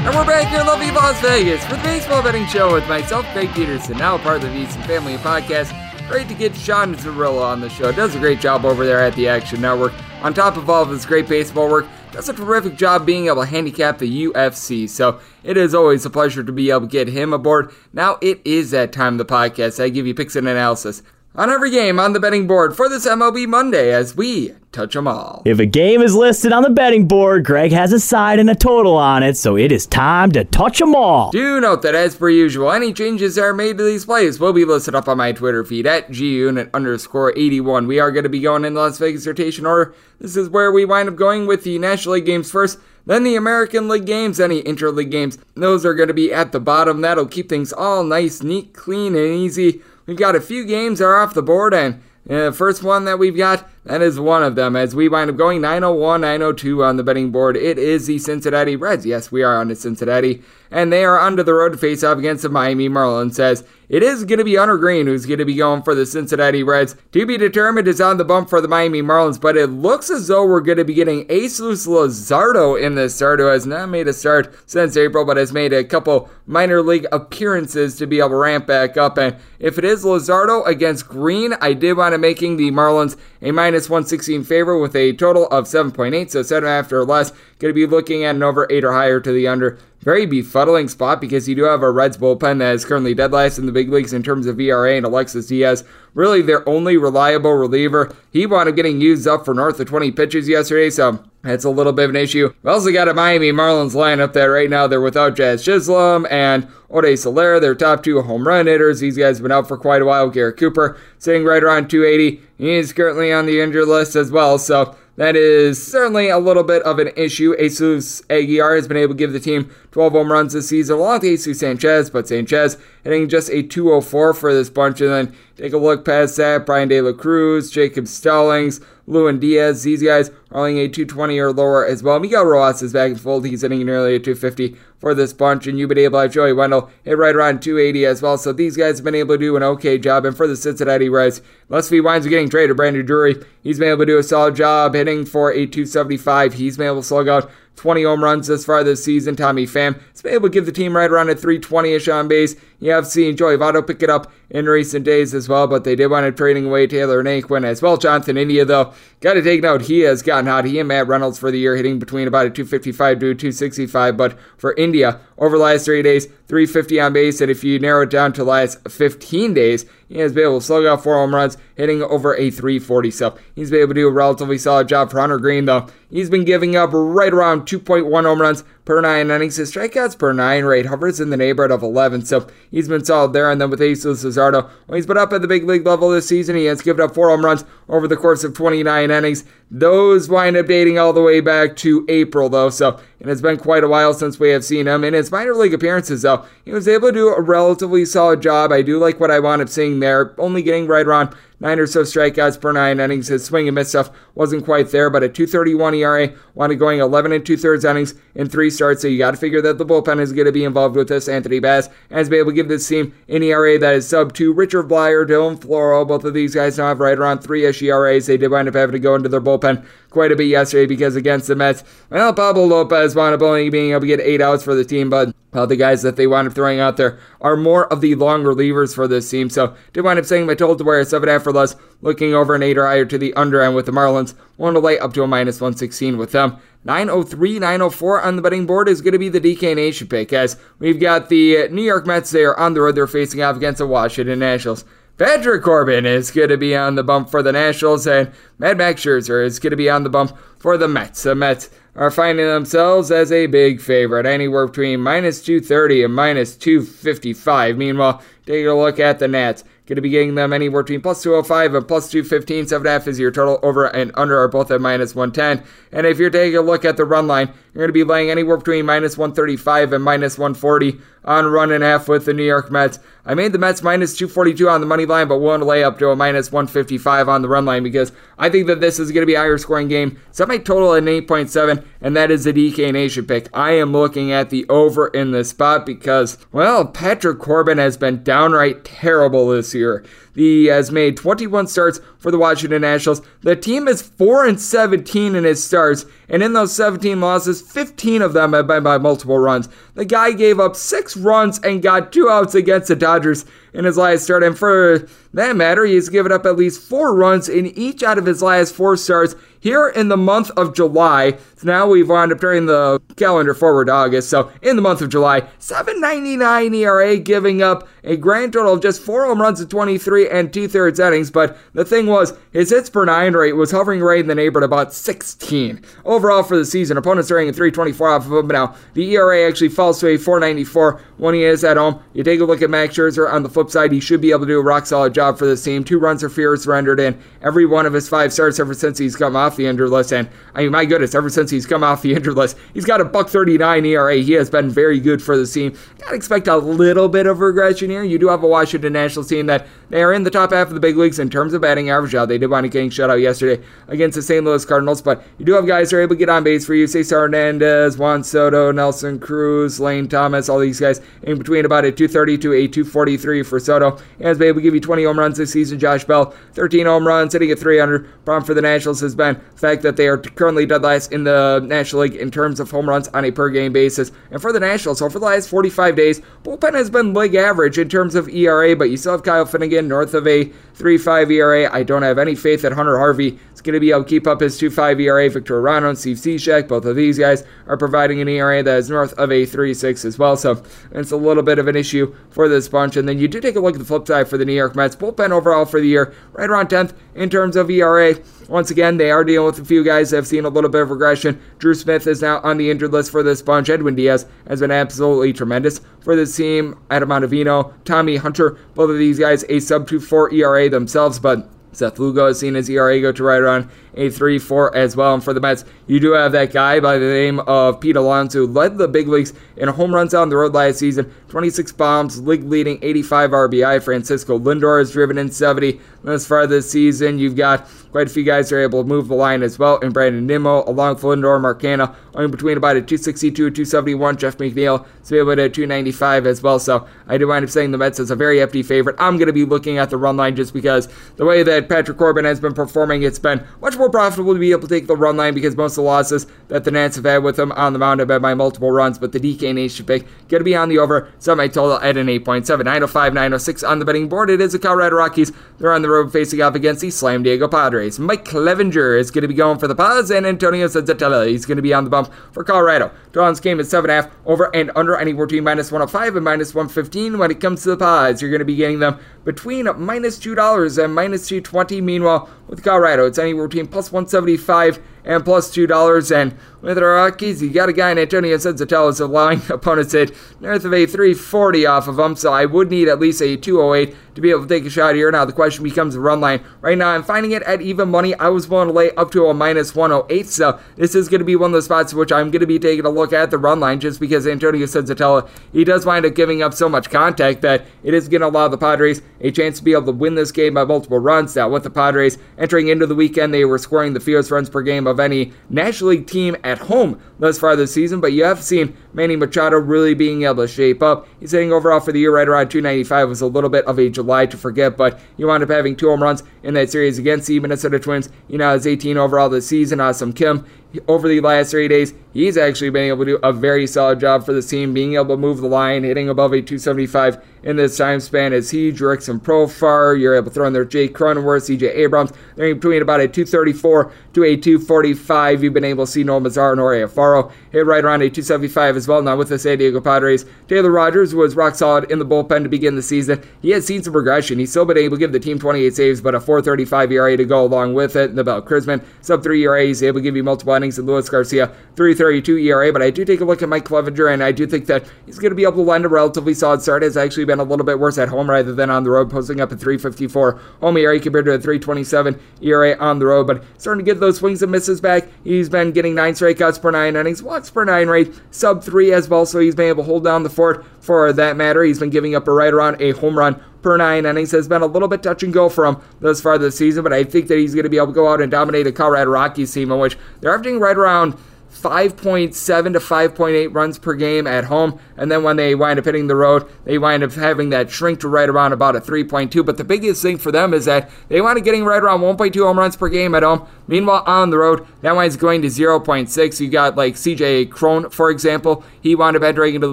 And we're back here in lovely Las Vegas for the Baseball Betting Show with myself, Greg Peterson, now part of the VSiN Family Podcast. Great to get Sean Zerillo on the show. Does a great job over there at the Action Network. On top of all of his great baseball work, does a terrific job being able to handicap the UFC. So it is always a pleasure to be able to get him aboard. Now it is that time of the podcast. I give you picks and analysis on every game on the betting board for this MLB Monday as we touch them all. If a game is listed on the betting board, Greg has a side and a total on it, so it is time to touch them all. Do note that, as per usual, any changes that are made to these plays will be listed up on my Twitter feed at gunit underscore 81. We are going to be going in Las Vegas rotation order. This is where we wind up going with the National League games first, then the American League games, any interleague games. Those are going to be at the bottom. That'll keep things all nice, neat, clean, and easy. We've got a few games that are off the board, and uh, the first one that we've got, that is one of them. As we wind up going 901, 902 on the betting board, it is the Cincinnati Reds. Yes, we are on to Cincinnati. And they are under the road to face off against the Miami Marlins. Says it is going to be Hunter Greene who's going to be going for the Cincinnati Reds. To be determined is on the bump for the Miami Marlins, but it looks as though we're going to be getting Jesus Luzardo in this start, who has not made a start since April, but has made a couple minor league appearances to be able to ramp back up. And if it is Luzardo against Greene, I did want to making the Marlins a minus 116 favor with a total of 7.8, so 7.5 or less. Going to be looking at an over 8 or higher to the under. Very befuddling spot because you do have a Reds bullpen that is currently dead last in the big leagues in terms of VRA and Alexis Diaz, really their only reliable reliever. He wound up getting used up for north of 20 pitches yesterday, so that's a little bit of an issue. We also got a Miami Marlins lineup that right now they're without Jazz Chisholm and Ode Soler, their top two home run hitters. These guys have been out for quite a while. Garrett Cooper sitting right around 280. He is currently on the injured list as well, so that is certainly a little bit of an issue. Jesus Aguilar has been able to give the team 12 home runs this season, along with Jesus Sanchez, but Sanchez hitting just a 204 for this bunch. And then take a look past that Bryan De La Cruz, Jacob Stallings, Lewin Diaz. These guys are only a 220 or lower as well. Miguel Rojas is back in fold. He's hitting nearly a 250 for this bunch. And you've been able to have Joey Wendle hit right around 280 as well. So these guys have been able to do an okay job. And for the Cincinnati Reds, unless he winds up getting traded, Brandon Drury, he's been able to do a solid job hitting for a 275. He's been able to slug out 20 home runs thus far this season. Tommy Pham has been able to give the team right around a 320-ish on base. You have seen Joey Votto pick it up in recent days as well, but they did wind up trading away Tyler Naquin as well. Jonathan India, though, got to take note, he has gotten hot. He and Matt Reynolds for the year hitting between about a 255 to 265, but for India, over the last three days, 350 on base, and if you narrow it down to the last 15 days, he has been able to slug out four home runs, hitting over a 340. So he's been able to do a relatively solid job for Hunter Greene, though. He's been giving up right around 2.1 home runs per nine innings. His strikeouts per nine rate hovers in the neighborhood of 11, so he's been solid there. And then with Jesus Luzardo, well, he's been up at the big league level this season. He has given up four home runs over the course of 29 innings. Those wind up dating all the way back to April, though, so it has been quite a while since we have seen him. In his minor league appearances, though, he was able to do a relatively solid job. I do like what I wound up seeing there, only getting right around nine or so strikeouts per nine innings. His swing and miss stuff wasn't quite there, but a 231 ERA, up going 11 and two thirds innings in three starts. So you got to figure that the bullpen is going to be involved with this. Anthony Bass has been able to give this team an ERA that is sub two. Richard Bleier, Dylan Floro. Both of these guys now have right around three ish ERAs. They did wind up having to go into their bullpen quite a bit yesterday because against the Mets, well, Pablo Lopez wound up only being able to get eight outs for the team, but uh, the guys that they wind up throwing out there are more of the long relievers for this team. So did wind up saying my total to wear a seven half or less, looking over an eight or higher to the under end with the Marlins, one to lay up to a minus 116 with them. 903, 904 on the betting board is going to be the DK Nation pick as we've got the New York Mets there on the road. They're facing off against the Washington Nationals. Patrick Corbin is going to be on the bump for the Nationals, and Mad Max Scherzer is going to be on the bump for the Mets. The Mets are finding themselves as a big favorite, anywhere between minus 230 and minus 255. Meanwhile, take a look at the Nats. Going to be getting them anywhere between plus 205 and plus 215. 7.5 is your total. Over and under are both at minus 110. And if you're taking a look at the run line, you're going to be laying anywhere between minus 135 and minus 140 on run and half with the New York Mets. I made the Mets minus 242 on the money line, but willing to lay up to a minus 155 on the run line because I think that this is going to be a higher scoring game. Set my total at 8.7, and that is the DK Nation pick. I am looking at the over in this spot because, well, Patrick Corbin has been downright terrible this year. He has made 21 starts for the Washington Nationals. The team is 4 and 17 in his starts, and in those 17 losses, 15 of them have been by multiple runs. The guy gave up six runs and got two outs against the Dodgers in his last start, and for that matter, he's given up at least four runs in each out of his last four starts here in the month of July. Now we've wound up during the calendar forward to August. So in the month of July, 7.99 ERA, giving up a grand total of just four home runs in 23 and two thirds innings. But the thing was, his hits per nine rate was hovering right in the neighborhood about 16 overall for the season. Opponents are a 324 off of him. Now the ERA actually falls to a 494 when he is at home. You take a look at Max Scherzer on the flip side, he should be able to do a rock solid job for this team. Two runs or fewer surrendered in every one of his five starts ever since he's come off the injured list. And I mean, my goodness, ever since he's come off the injured list, he's got a buck 39 ERA. He has been very good for the team. Gotta expect a little bit of regression here. You do have a Washington Nationals team that they are in the top half of the big leagues in terms of batting average. Out, they did wind up getting shut out yesterday against the St. Louis Cardinals, but you do have guys who are able to get on base for you. Cesar Hernandez, Juan Soto, Nelson Cruz, Lane Thomas, all these guys in between about a 230 to a 243 for Soto. Has been able to give you 20 home runs this season. Josh Bell, 13 home runs, hitting at 300. Problem for the Nationals has been the fact that they are currently dead last in the Uh, National League in terms of home runs on a per game basis. And for the Nationals, for the last 45 days, bullpen has been league average in terms of ERA, but you still have Kyle Finnegan north of a 3.5 ERA. I don't have any faith that Hunter Harvey is going to be able to keep up his 2.5 ERA. Victor Arano and Steve Cishek, both of these guys are providing an ERA that is north of a 3.6 as well. So it's a little bit of an issue for this bunch. And then you do take a look at the flip side for the New York Mets. Bullpen overall for the year, right around 10th in terms of ERA. Once again, they are dealing with a few guys that have seen a little bit of regression. Drew Smith is now on the injured list for this bunch. Edwin Diaz has been absolutely tremendous for this team. Adam Ottavino, Tommy Hunter, both of these guys a sub 2.4 ERA themselves, but Seth Lugo has seen his ERA go to right around a 3 4 as well. And for the Mets, you do have that guy by the name of Pete Alonso, led the big leagues in home runs on the road last season 26 bombs, league leading 85 RBI. Francisco Lindor has driven in 70 thus far this season. You've got quite a few guys are able to move the line as well. And Brandon Nimmo, along with Lindor, Mark Canha, in between about a 262 and 271. Jeff McNeil is able to 295 as well. So I do wind up saying the Mets is a very hefty favorite. I'm going to be looking at the run line just because the way that Patrick Corbin has been performing, it's been much more more profitable to be able to take the run line because most of the losses that the Nats have had with them on the mound have been by multiple runs. But the DK Nation pick going to be on the over. So my total at an 8.7. 905, 906 on the betting board. It is the Colorado Rockies. They're on the road facing off against the Slam Diego Padres. Mike Clevinger is going to be going for the Padres, and Antonio Senzatela. He's going to be on the bump for Colorado. Dawn's game is 7.5 over and under anywhere between minus 105 and minus 115. When it comes to the Pods, you're going to be getting them between minus $2 and minus 220. Meanwhile, with Colorado, it's anywhere between plus 175 and plus $2. And with the Rockies, you got a guy in Antonio Senzatela is allowing opponents hit north of a 340 off of him, so I would need at least a 208 to be able to take a shot here. Now the question becomes the run line. Right now, I'm finding it at even money. I was willing to lay up to a minus 108, so this is going to be one of the spots which I'm going to be taking a look at the run line just because Antonio Senzatela, he does wind up giving up so much contact that it is going to allow the Padres a chance to be able to win this game by multiple runs. Now, with the Padres entering into the weekend, they were scoring the fewest runs per game of any National League team at home thus far this season, but you have seen Manny Machado really being able to shape up. He's hitting overall for the year right around 295, It was a little bit of a July to forget, but you wound up having two home runs in that series against the Minnesota Twins. You know, has 18 overall this season. Ha-Seong Kim over the last three days, he's actually been able to do a very solid job for the team, being able to move the line, hitting above a 275 in this time span as he, Jurickson Profar, you're able to throw in there Jake Cronenworth, CJ Abrams. They're in between about a 234 to a 245. You've been able to see Noel Mazar and Ori Faro hit right around a 275 as well. Now with the San Diego Padres, Taylor Rogers was rock solid in the bullpen to begin the season. He has seen some progression. He's still been able to give the team 28 saves, but a 435 ERA to go along with it. Nabil Crismatt, sub 3 ERA, he's able to give you multiple innings. And Luis Garcia, 332 ERA. But I do take a look at Mike Clevinger, and I do think that he's going to be able to land a relatively solid start. Has actually been a little bit worse at home rather than on the road, posting up a 354 home ERA compared to a 327 ERA on the road. But starting to get those swings and misses back. He's been getting nine strikeouts per nine innings, walks per nine rate, sub three as well. So he's been able to hold down the fort for that matter. He's been giving up a right around a home run per nine innings has been a little bit touch and go for him thus far this season, but I think that he's going to be able to go out and dominate the Colorado Rockies team in which they're averaging right around 5.7 to 5.8 runs per game at home. And then when they wind up hitting the road, they wind up having that shrink to right around about a 3.2. But the biggest thing for them is that they wind up getting right around 1.2 home runs per game at home. Meanwhile, on the road, that winds going to 0.6. You got like CJ Cron, for example. He wound up entering into the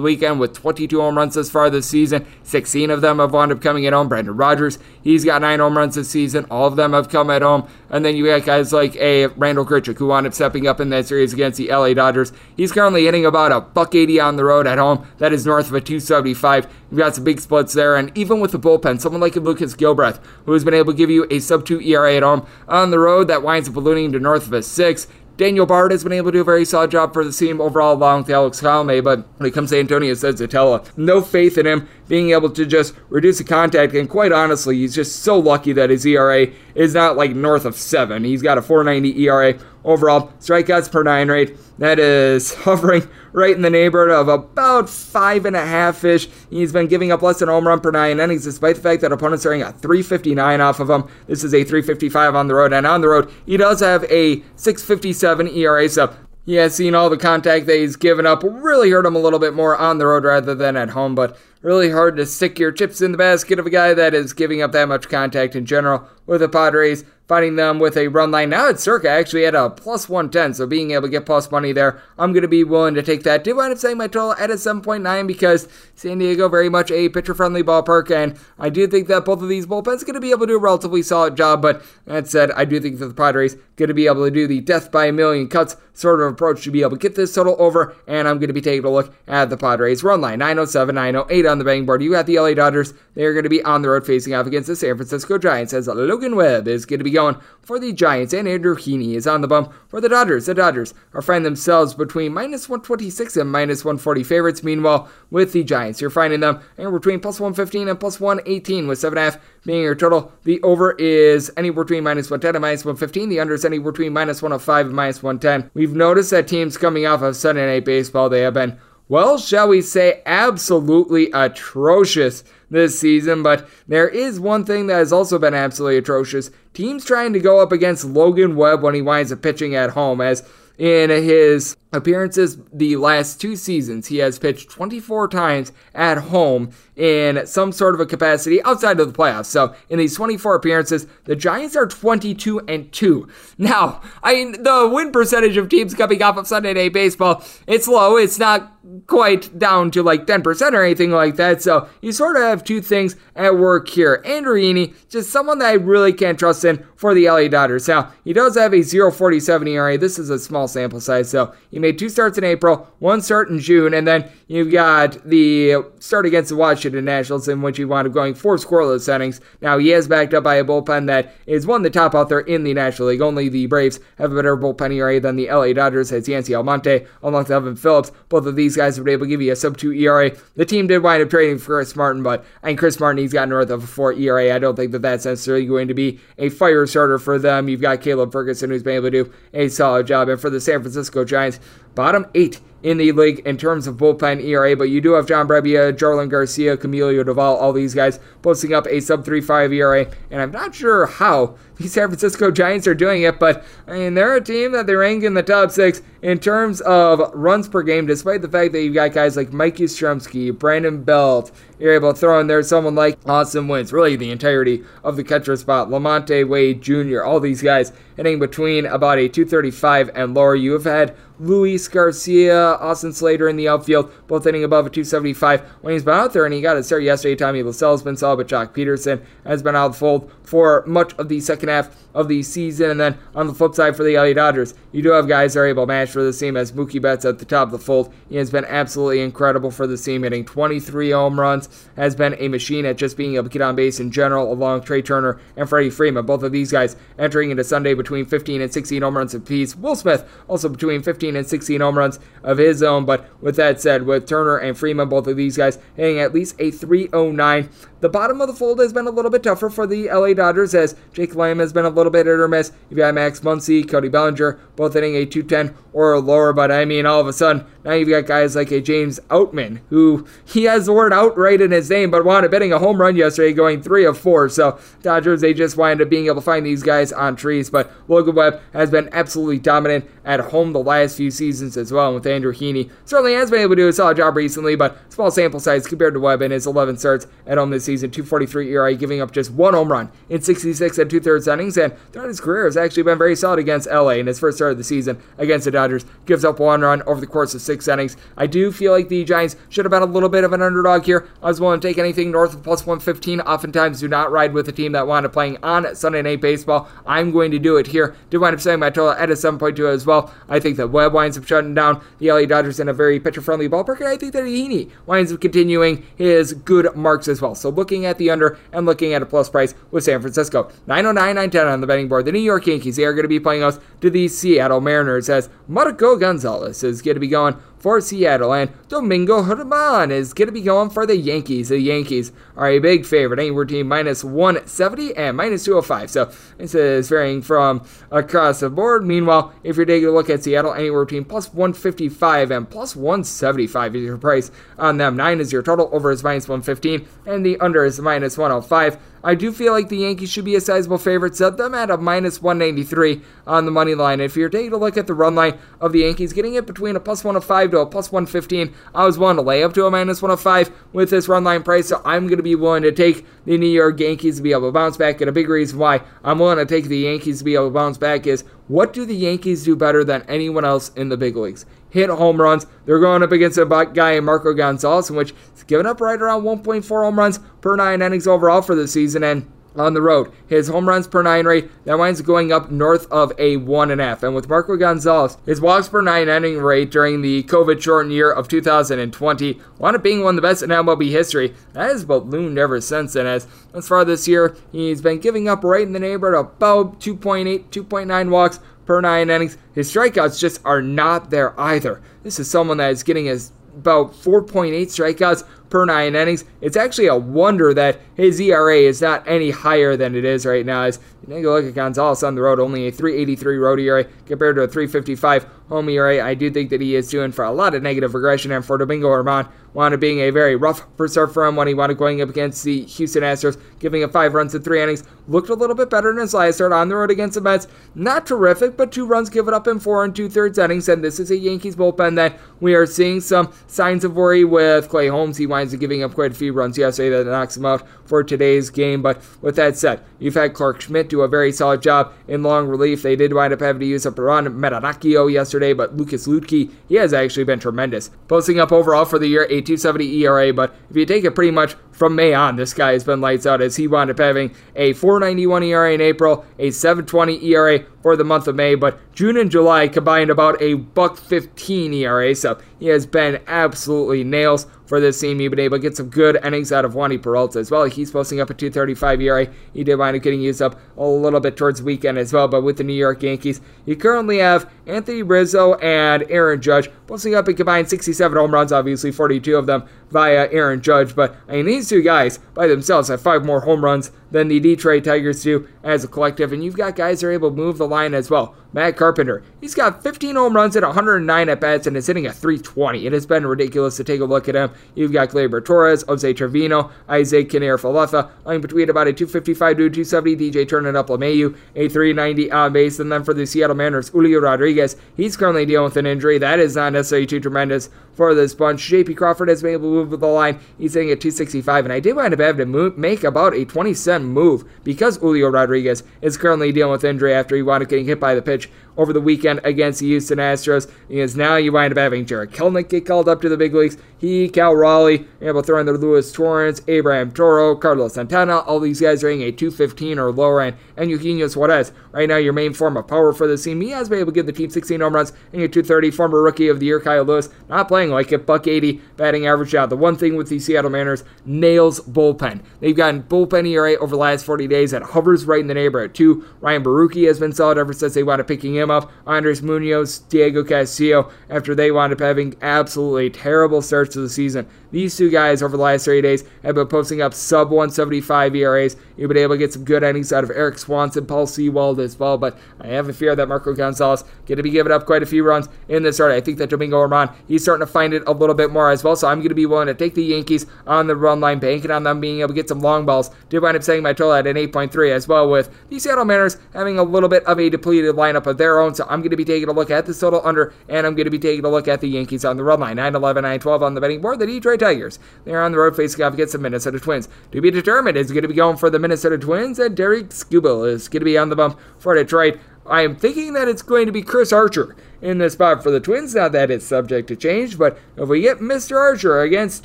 weekend with 22 home runs thus far this season. 16 of them have wound up coming at home. Brendan Rodgers, he's got nine home runs this season. All of them have come at home. And then you got guys like a Randal Grichuk who wound up stepping up in that series against the LA Dodgers. He's currently hitting about a buck 80 on the road at home. That is north of a 275. You've got some big splits there, and even with the bullpen, someone like Lucas Gilbreath, who has been able to give you a sub 2 ERA at home on the road, that winds up ballooning to north of a 6. Daniel Bard has been able to do a very solid job for the team overall, along with Alex Colome. But when it comes to Antonio Senzatela, no faith in him being able to just reduce the contact. And quite honestly, he's just so lucky that his ERA is not like north of seven. He's got a 490 ERA overall, strikeouts per nine rate. That is hovering right in the neighborhood of about five and a half ish. He's been giving up less than a home run per nine innings, despite the fact that opponents are getting a 359 off of him. This is a 355 on the road, and on the road, he does have a 657 ERA. So he has seen all the contact that he's given up. Really hurt him a little bit more on the road rather than at home, but really hard to stick your chips in the basket of a guy that is giving up that much contact in general with the Padres fighting them with a run line. Now at circa actually at a plus 110, so being able to get plus money there, I'm going to be willing to take that. Did wind up saying my total at a 7.9 because San Diego very much a pitcher friendly ballpark, and I do think that both of these bullpens going to be able to do a relatively solid job. But that said, I do think that the Padres going to be able to do the death by a million cuts sort of approach to be able to get this total over, and I'm going to be taking a look at the Padres run line 907, 908 on the betting board. You got the LA Dodgers; they are going to be on the road facing off against the San Francisco Giants. As Logan Webb is going to be for the Giants, and Andrew Heaney is on the bump for the Dodgers. The Dodgers are finding themselves between minus 126 and minus 140 favorites. Meanwhile, with the Giants, you're finding them anywhere between plus 115 and plus 118, with 7.5 being your total. The over is anywhere between minus 110 and minus 115. The under is anywhere between minus 105 and minus 110. We've noticed that teams coming off of Sunday Night Baseball, they have been well, shall we say, absolutely atrocious this season. But there is one thing that has also been absolutely atrocious teams trying to go up against Logan Webb when he winds up pitching at home, as in his appearances the last two seasons. He has pitched 24 times at home in some sort of a capacity outside of the playoffs. So in these 24 appearances, the Giants are 22 and 2. Now, I mean, the win percentage of teams coming off of Sunday Night Baseball, it's low. It's not quite down to like 10% or anything like that. So you sort of have two things at work here. Andrew Heaney, just someone that I really can't trust in for the LA Dodgers. Now, he does have a 0.47 ERA. This is a small sample size, so he made two starts in April, one start in June, and then you've got the start against the Washington Nationals in which he wound up going four scoreless innings. Now, he is backed up by a bullpen that is one of the top out there in the National League. Only the Braves have a better bullpen ERA than the LA Dodgers, as Yency Almonte, along with Evan Phillips. Both of these guys have been able to give you a sub 2 ERA. The team did wind up trading for Chris Martin, but think Chris Martin, he's got north of a 4 ERA. I don't think that that's necessarily going to be a fire starter for them. You've got Caleb Ferguson, who's been able to do a solid job. And for the San Francisco Giants, bottom eight in the league in terms of bullpen ERA, but you do have John Brebbia, Jarlin Garcia, Camilo Doval, all these guys posting up a sub 3.5 ERA, and I'm not sure how the San Francisco Giants are doing it, but I mean they're a team that they rank in the top six in terms of runs per game, despite the fact that you've got guys like Mike Yastrzemski, Brandon Belt, you're able to throw in there someone like Austin Wentz, really the entirety of the catcher spot, Lamonte Wade Jr., all these guys hitting between about a 235 and lower. You have had Luis Garcia, Austin Slater in the outfield, both hitting above a 275 when he's been out there, and he got a start yesterday. Tommy La Stella's been solid, but Joc Pederson has been out of the fold for much of the second half of the season. And then on the flip side for the LA Dodgers, you do have guys that are able to match for the team as Mookie Betts at the top of the fold. He has been absolutely incredible for the team, hitting 23 home runs, has been a machine at just being able to get on base in general, along Trea Turner and Freddie Freeman. Both of these guys entering into Sunday between 15 and 16 home runs apiece. Will Smith also between 15 and 16 home runs of his own. But with that said, with Turner and Freeman, both of these guys hitting at least a 309. The bottom of the fold has been a little bit tougher for the LA Dodgers as Jake Lamb has been a little bit hit or miss. You've got Max Muncy, Cody Bellinger, both hitting a 210 or lower. But I mean, all of a sudden, now you've got guys like a James Outman, who he has the word out right in his name, but wound up hitting a home run yesterday, going three of four. So Dodgers, they just wind up being able to find these guys on trees. But Logan Webb has been absolutely dominant at home the last few seasons as well. And with Andrew Heaney, certainly has been able to do a solid job recently, but small sample size compared to Webb in his 11 starts at home this season, 243 ERA, giving up just one home run in 66 and two thirds innings. And throughout his career, has actually been very solid against LA in his first start of the season against the Dodgers. Gives up one run over the course of six innings. I do feel like the Giants should have been a little bit of an underdog here. I was willing to take anything north of plus 115. Oftentimes, do not ride with a team that wound up playing on Sunday Night Baseball. I'm going to do it here. Did wind up setting my total at a 7.2 as well. I think that Webb winds up shutting down the LA Dodgers in a very pitcher friendly ballpark, and I think that Heaney winds up continuing his good marks as well. So looking at the under and looking at a plus price with San Francisco. 909, 910 on the betting board. The New York Yankees, they are going to be playing us to the Seattle Mariners as Marco Gonzalez is going to be going for Seattle, and Domingo German is going to be going for the Yankees. The Yankees are a big favorite, anywhere between minus 170 and minus 205. So this is varying from across the board. Meanwhile, if you're taking a look at Seattle, anywhere between plus 155 and plus 175 is your price on them. 9 is your total, over is minus 115, and the under is minus 105. I do feel like the Yankees should be a sizable favorite. Set them at a minus 193 on the money line. If you're taking a look at the run line of the Yankees, getting it between a plus 105 to a plus 115, I was willing to lay up to a minus 105 with this run line price. So I'm going to be willing to take the New York Yankees to be able to bounce back. And a big reason why I'm willing to take the Yankees to be able to bounce back is what do the Yankees do better than anyone else in the big leagues? Hit home runs. They're going up against a guy, Marco Gonzalez, which he's given up right around 1.4 home runs per nine innings overall for the season. And on the road. His home runs per nine rate, that winds up going up north of a one and a half. And with Marco Gonzalez, his walks per nine inning rate during the COVID shortened year of 2020 wound up being one of the best in MLB history. That has ballooned ever since then. As as far this year, he's been giving up right in the neighborhood of about 2.8, 2.9 walks per nine innings. His strikeouts just are not there either. This is someone that is getting his about 4.8 strikeouts per nine innings. It's actually a wonder that his ERA is not any higher than it is right now. As you take a look at Gonzalez on the road, only a 383 road ERA compared to a 355 home ERA. I do think that he is doing for a lot of negative regression, and for Domingo Germán, wound up being a very rough start for him when he wound up going up against the Houston Astros, giving up five runs in three innings. Looked a little bit better in his last start on the road against the Mets. Not terrific, but two runs given up in four and two thirds innings, and this is a Yankees bullpen that we are seeing some signs of worry with Clay Holmes. He winds up giving up quite a few runs yesterday that knocks him out for today's game. But with that said, you've had Clarke Schmidt do a very solid job in long relief. They did wind up having to use up Ron Marinaccio yesterday, but Lucas Luetge, he has actually been tremendous. Posting up overall for the year a 270 ERA, but if you take it pretty much from May on, this guy has been lights out as he wound up having a 491 ERA in April, a 720 ERA for the month of May, but June and July combined about a buck 15 ERA, so he has been absolutely nails for this team. You've been able to get some good innings out of Wandy Peralta as well. He's posting up a 235 ERA. He did wind up getting used up a little bit towards the weekend as well, but with the New York Yankees, you currently have Anthony Rizzo and Aaron Judge. Posting up a combined 67 home runs, obviously 42 of them via Aaron Judge, but I mean, these two guys by themselves have five more home runs than the Detroit Tigers do as a collective, and you've got guys that are able to move the line as well. Matt Carpenter, he's got 15 home runs at 109 at bats and is hitting a 320. It has been ridiculous to take a look at him. You've got Gleyber Torres, Jose Trevino, Isaac Kiner Falefa, lying between about a 255 to 270. DJ turning up LeMahieu, a 390 on base. And then for the Seattle Mariners, Julio Rodriguez, he's currently dealing with an injury. That is not necessarily too tremendous for this bunch. JP Crawford has been able to move the line. He's hitting at 265. And I did wind up having to move, make about a 20 cent move because Julio Rodriguez is currently dealing with injury after he wound up getting hit by the pitch page over the weekend against the Houston Astros. Because now you wind up having Jarred Kelenic get called up to the big leagues. He, Cal Raleigh, able to throw in the Luis Torrens, Abraham Toro, Carlos Santana. All these guys are hitting a 215 or lower end. And Eugenio Suarez, right now your main form of power for the team. He has been able to give the team 16 home runs and a 230. Former rookie of the year, Kyle Lewis, not playing like a Buck 80 batting average out. The one thing with the Seattle Mariners, nails bullpen. They've gotten bullpen ERA over the last 40 days that hovers right in the neighborhood. Two, Ryan Borucki has been solid ever since they wound up picking him up. Andres Munoz, Diego Castillo, after they wound up having absolutely terrible starts to the season. These two guys over the last three days have been posting up sub 175 ERAs. You've been able to get some good innings out of Erik Swanson, Paul Sewald as well, but I have a fear that Marco Gonzalez going to be giving up quite a few runs in this start. I think that Domingo Germán, he's starting to find it a little bit more as well, so I'm going to be willing to take the Yankees on the run line, banking on them being able to get some long balls. Did wind up setting my total at an 8.3 as well, with the Seattle Mariners having a little bit of a depleted lineup of their own, so I'm going to be taking a look at the total under, and I'm going to be taking a look at the Yankees on the run line. 9 11, 9 12 on the betting board. The Detroit Tigers, they're on the road facing off against the Minnesota Twins. To be determined is going to be going for the Minnesota Twins, and Tarik Skubal is going to be on the bump for Detroit. I am thinking that it's going to be Chris Archer in this spot for the Twins. Now that it's subject to change, but if we get Mr. Archer against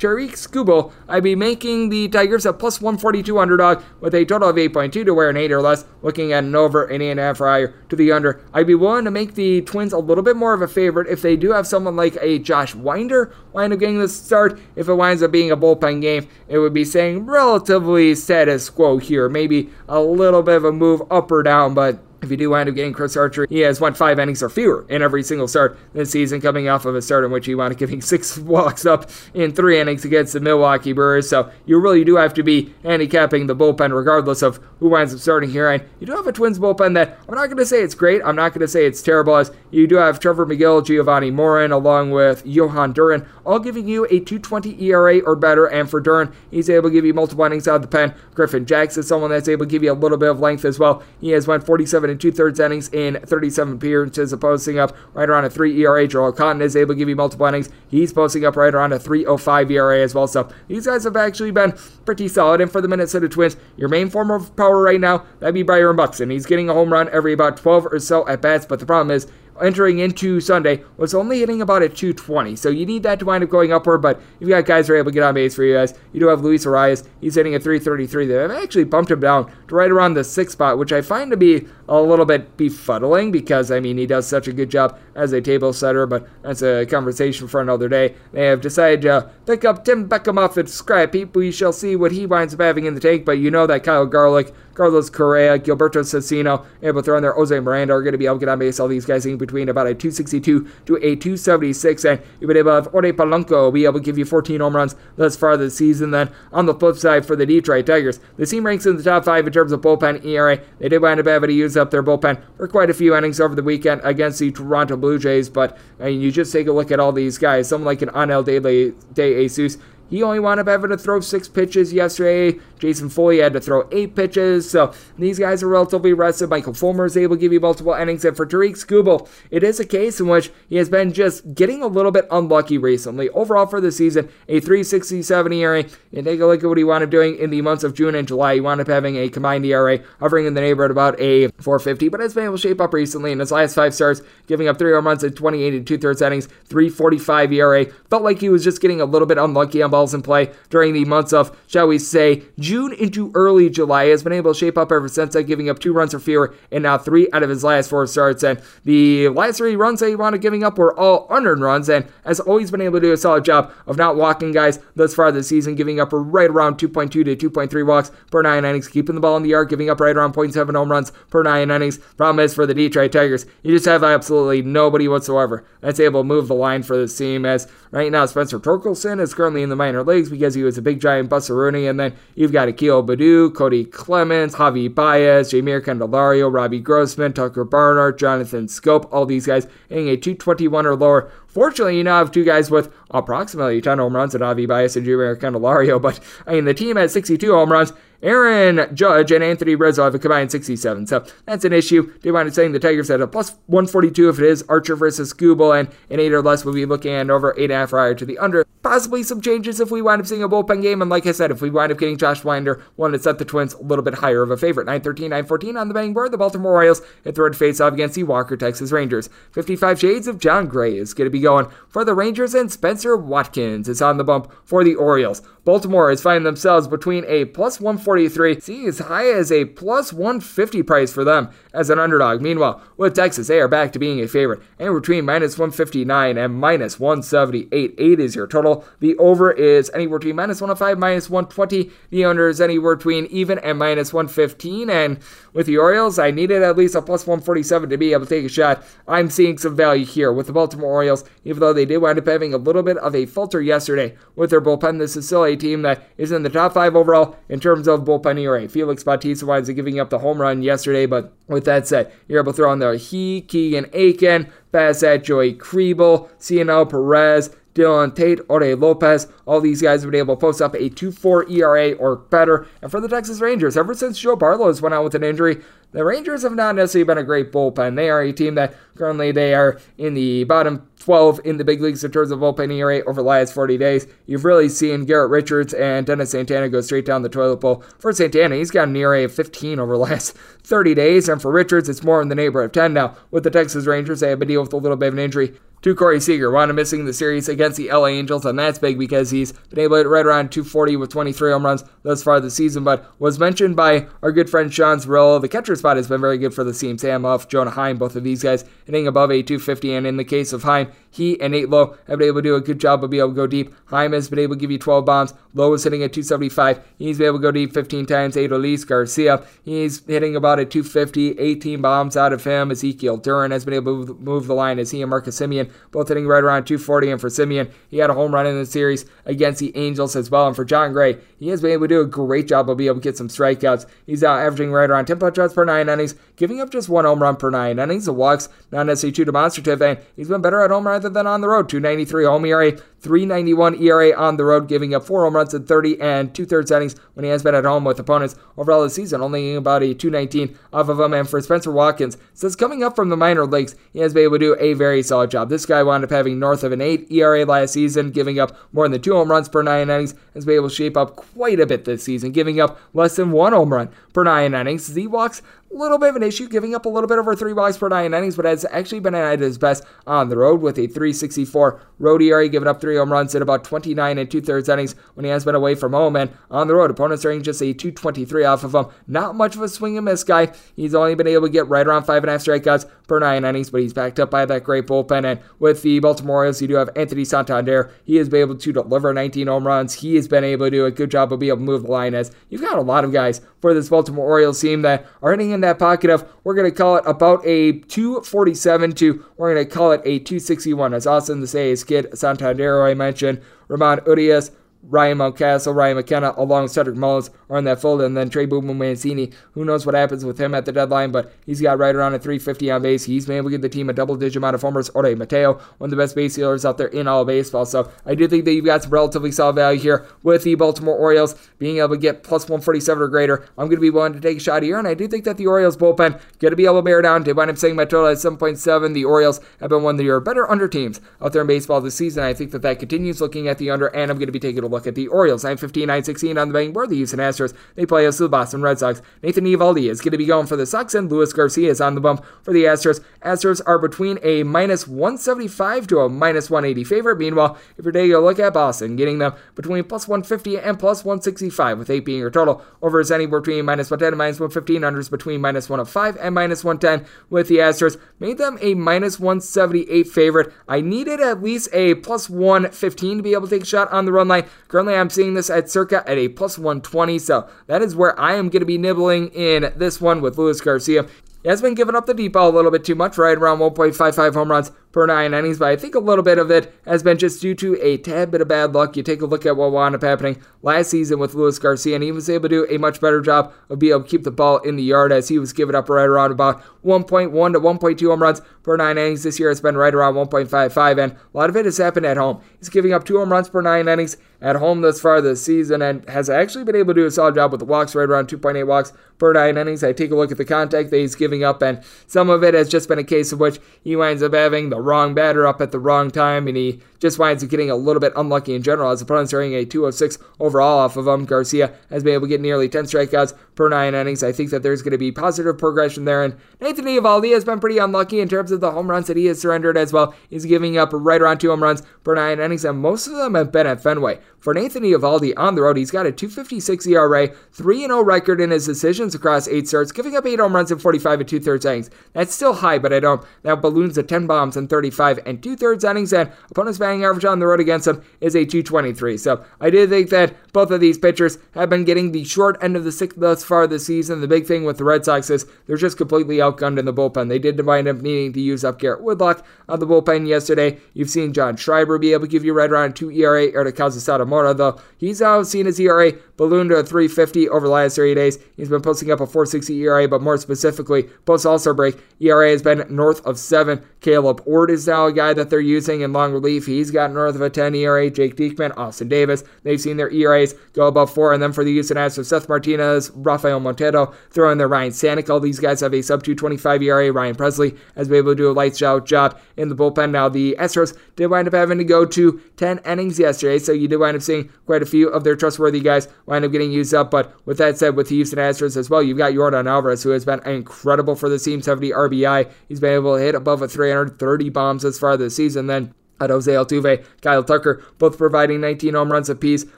Tarik Skubal, I'd be making the Tigers a plus 142 underdog with a total of 8.2 to wear an 8 or less, looking at an over and an 8.5 or higher to the under. I'd be willing to make the Twins a little bit more of a favorite if they do have someone like a Josh Winder wind up getting the start. If it winds up being a bullpen game, it would be saying relatively status quo here. Maybe a little bit of a move up or down, but if you do wind up getting Chris Archer, he has won five innings or fewer in every single start this season, coming off of a start in which he wound up giving six walks up in three innings against the Milwaukee Brewers. So you really do have to be handicapping the bullpen regardless of who winds up starting here. And you do have a Twins bullpen that I'm not going to say it's great. I'm not going to say it's terrible, as you do have Trevor Megill, Jovani Moran, along with Johan Duran, all giving you a 220 ERA or better. And for Duran, he's able to give you multiple innings out of the pen. Griffin Jackson someone that's able to give you a little bit of length as well. He has won 47 and two thirds innings in 37 appearances, posting up right around a 3 ERA. Jharel Cotton is able to give you multiple innings. He's posting up right around a 3.05 ERA as well. So these guys have actually been pretty solid. And for the Minnesota Twins, your main form of power right now, that'd be Byron Buxton. He's getting a home run every about 12 or so at bats, but the problem is entering into Sunday was only hitting about a 220. So you need that to wind up going upward, but you've got guys who are able to get on base for you guys. You do have Luis Arraez. He's hitting a 333 there. I've actually bumped him down to right around the sixth spot, which I find to be a little bit befuddling because, I mean, he does such a good job as a table setter, but that's a conversation for another day. They have decided to pick up Tim Beckham off at scrap heap. We shall see what he winds up having in the tank, but you know that Kyle Garlick Carlos Correa, Gilberto Celestino, able to throw in there. Jose Miranda are going to be able to get on base. All these guys in between about a 262 to a 276. And you've been able to have Jorge Polanco be able to give you 14 home runs thus far this season. Then on the flip side for the Detroit Tigers, the team ranks in the top five in terms of bullpen ERA. They did wind up having to use up their bullpen for quite a few innings over the weekend against the Toronto Blue Jays. But I mean, you just take a look at all these guys. Someone like an Angel De Jesus he only wound up having to throw six pitches yesterday. Jason Foley had to throw eight pitches. So these guys are relatively rested. Michael Fulmer is able to give you multiple innings. And for Tarik Skubal, it is a case in which he has been just getting a little bit unlucky recently. Overall for the season, a 367 ERA. And take a look at what he wound up doing in the months of June and July. He wound up having a combined ERA hovering in the neighborhood about a 450, but has been able to shape up recently in his last five starts, giving up three home runs in 28 and two thirds innings, 345 ERA. Felt like he was just getting a little bit unlucky on ball balls in play during the months of, shall we say, June into early July. He has been able to shape up ever since then, giving up two runs or fewer in now three out of his last four starts. And the last three runs that he wound up giving up were all unearned runs, and has always been able to do a solid job of not walking guys thus far this season, giving up right around 2.2 to 2.3 walks per nine innings, keeping the ball in the yard, giving up right around 0.7 home runs per nine innings. Problem is for the Detroit Tigers, you just have absolutely nobody whatsoever that's able to move the line for this team. As right now, Spencer Torkelson is currently in the minor leagues because he was a big giant Bussaroni. And then you've got Akil Baddoo, Cody Clemens, Javi Baez, Jeimer Candelario, Robbie Grossman, Tucker Barnhart, Jonathan Schoop, all these guys hitting a 221 or lower. Fortunately, you now have two guys with approximately 10 home runs in Javi Baez and Jeimer Candelario, but I mean, the team has 62 home runs Aaron Judge and Anthony Rizzo have a combined 67. So that's an issue. Do wound up saying the Tigers had a plus 142 if it is Archer versus Skubal, and an 8 or less will be looking at over 8.5 prior to the under. Possibly some changes if we wind up seeing a bullpen game. And like I said, if we wind up getting Josh Winder, one to set the Twins a little bit higher of a favorite. 913, 914 on the betting board. The Baltimore Orioles hit third face off against the Walker, Texas Rangers. 55 Shades of Jon Gray is going to be going for the Rangers, and Spencer Watkins is on the bump for the Orioles. Baltimore is finding themselves between a plus 143, see as high as a plus 150 price for them as an underdog. Meanwhile, with Texas, they are back to being a favorite, and between minus 159 and minus 178. 8 is your total. The over is anywhere between minus 105, minus 120. The under is anywhere between even and minus 115. And with the Orioles, I needed at least a plus 147 to be able to take a shot. I'm seeing some value here with the Baltimore Orioles, even though they did wind up having a little bit of a falter yesterday with their bullpen. This is still team that is in the top five overall in terms of bullpen ERA. Felix Bautista winds up giving up the home run yesterday, but with that said, you're able to throw in there he, Keegan Akin, pass at Joey Krehbiel, Cionel Perez, Dylan Tate, Jorge Lopez, all these guys have been able to post up a 2-4 ERA or better. And for the Texas Rangers, ever since Joe Barlow's went out with an injury, the Rangers have not necessarily been a great bullpen. They are a team that currently they are in the bottom 12 in the big leagues in terms of bullpen ERA over the last 40 days. You've really seen Garrett Richards and Dennis Santana go straight down the toilet bowl. For Santana, he's got an ERA of 15 over the last 30 days, and for Richards, it's more in the neighborhood of 10 now. With the Texas Rangers, they have been dealing with a little bit of an injury to Corey Seager. Wound up missing the series against the LA Angels, and that's big because he's been able to hit right around 240 with 23 home runs thus far this season, but was mentioned by our good friend Sean Zerillo. The catcher spot has been very good for the team. Sam Huff, Jonah Heim, both of these guys hitting above a 250, and in the case of Heim, he and Nate Lowe have been able to do a good job of being able to go deep. Heim has been able to give you 12 bombs. Lowe is hitting at 275. He's been able to go deep 15 times. Adolis Garcia, he's hitting about a 250, 18 bombs out of him. Ezekiel Duran has been able to move the line as he and Marcus Semien both hitting right around 240. And for Semien, he had a home run in the series against the Angels as well. And for Jon Gray, he has been able to do a great job of being able to get some strikeouts. He's now averaging right around 10 punch outs per nine innings, giving up just one home run per nine innings. The walks, not necessarily too demonstrative, and he's been better at home rather than on the road. 293 home ERA, 391 ERA on the road, giving up four home runs in 30 and two thirds innings when he has been at home with opponents overall this season, only about a 219 off of him. And for Spencer Watkins, since coming up from the minor leagues, he has been able to do a very solid job. This guy wound up having north of an 8 ERA last season, giving up more than two home runs per nine innings, has been able to shape up quite a bit this season, giving up less than one home run per nine innings. Z walks little bit of an issue, giving up a little bit over three walks per nine innings, but has actually been at his best on the road with a 364 road ERA, giving up three home runs in about 29 and two thirds innings when he has been away from home. And on the road, opponents are just a 223 off of him. Not much of a swing and miss guy. He's only been able to get right around five and a half strikeouts per nine innings, but he's backed up by that great bullpen. And with the Baltimore Orioles, you do have Anthony Santander. He has been able to deliver 19 home runs. He has been able to do a good job of being able to move the line as you've got a lot of guys for this Baltimore Orioles team that are hitting in that pocket of, we're going to call it about a 247 to, we're going to call it a 261. As Austin the say is Kid Santander, I mentioned, Ramon Urias, Ryan Mountcastle, Ryan McKenna, along with Cedric Mullins are in that fold, and then Trey Boomer Mancini. Who knows what happens with him at the deadline, but he's got right around a 350 on base. He's been able to give the team a double digit amount of homers. Jorge Mateo, one of the best base stealers out there in all baseball. So I do think that you've got some relatively solid value here with the Baltimore Orioles being able to get plus 147 or greater. I'm going to be willing to take a shot here, and I do think that the Orioles bullpen going to be able to bear down. Wind up saying my total at 7.7. The Orioles have been one of your better under teams out there in baseball this season. I think that that continues looking at the under, and I'm going to be taking a look at the Orioles. 915, 916 on the betting board. The Houston Astros, they play us to the Boston Red Sox. Nathan Eovaldi is going to be going for the Sox, and Luis Garcia is on the bump for the Astros. Astros are between a minus 175 to a minus 180 favorite. Meanwhile, if you're taking a look at Boston, getting them between plus 150 and plus 165, with 8 being your total. Over is anywhere between minus 110 and minus 115. Unders between minus 105 and minus 110 with the Astros. Made them a minus 178 favorite. I needed at least a plus 115 to be able to take a shot on the run line. Currently, I'm seeing this at circa at a plus 120. So that is where I am going to be nibbling in this one with Luis Garcia. He has been giving up the deep ball a little bit too much, right around 1.55 home runs per nine innings, but I think a little bit of it has been just due to a tad bit of bad luck. You take a look at what wound up happening last season with Luis Garcia, and he was able to do a much better job of being able to keep the ball in the yard as he was giving up right around about 1.1 to 1.2 home runs per nine innings. This year it's been right around 1.55, and a lot of it has happened at home. He's giving up two home runs per nine innings at home thus far this season and has actually been able to do a solid job with the walks, right around 2.8 walks per nine innings. I take a look at the contact that he's giving up, and some of it has just been a case of which he winds up having the wrong batter up at the wrong time, and he just winds up getting a little bit unlucky in general. As opponents are hitting a 206 overall off of him, Garcia has been able to get nearly 10 strikeouts per nine innings. I think that there's going to be positive progression there, and Nathan Eovaldi has been pretty unlucky in terms of the home runs that he has surrendered as well. He's giving up right around two home runs per nine innings, and most of them have been at Fenway. For Nathan Eovaldi on the road, he's got a 256 ERA, 3 0 record in his decisions across eight starts, giving up eight home runs in 45 and two thirds innings. That's still high, but I don't. Now balloons at 10 bombs in 35 and two thirds innings, and opponent's batting average on the road against him is a 223. So I did think that both of these pitchers have been getting the short end of the stick thus far this season. The big thing with the Red Sox is they're just completely outgunned in the bullpen. They did wind up needing to use up Garrett Whitlock on the bullpen yesterday. You've seen John Schreiber be able to give you right around 2 ERA, Kazusada Mora, though he's now seen his ERA balloon to a 350 over the last 30 days. He's been posting up a 460 ERA, but more specifically, post All Star break, ERA has been north of 7. Kaleb Ort is now a guy that they're using in long relief. He's got north of a 10 ERA. Jake Diekman, Austin Davis, they've seen their ERAs go above 4. And then for the Houston Astros, Seth Martinez, Rafael Montero, throw in there Ryne Stanek. All these guys have a sub 225 ERA. Ryan Pressly has been able to do a lights out job in the bullpen. Now, the Astros did wind up having to go to 10 innings yesterday, so you did wind up seeing quite a few of their trustworthy guys wind up getting used up. But with that said, with the Houston Astros as well, you've got Yordan Alvarez, who has been incredible for the team, 70 RBI. He's been able to hit above a 330 bombs as far this season. Then Jose Altuve, Kyle Tucker, both providing 19 home runs apiece.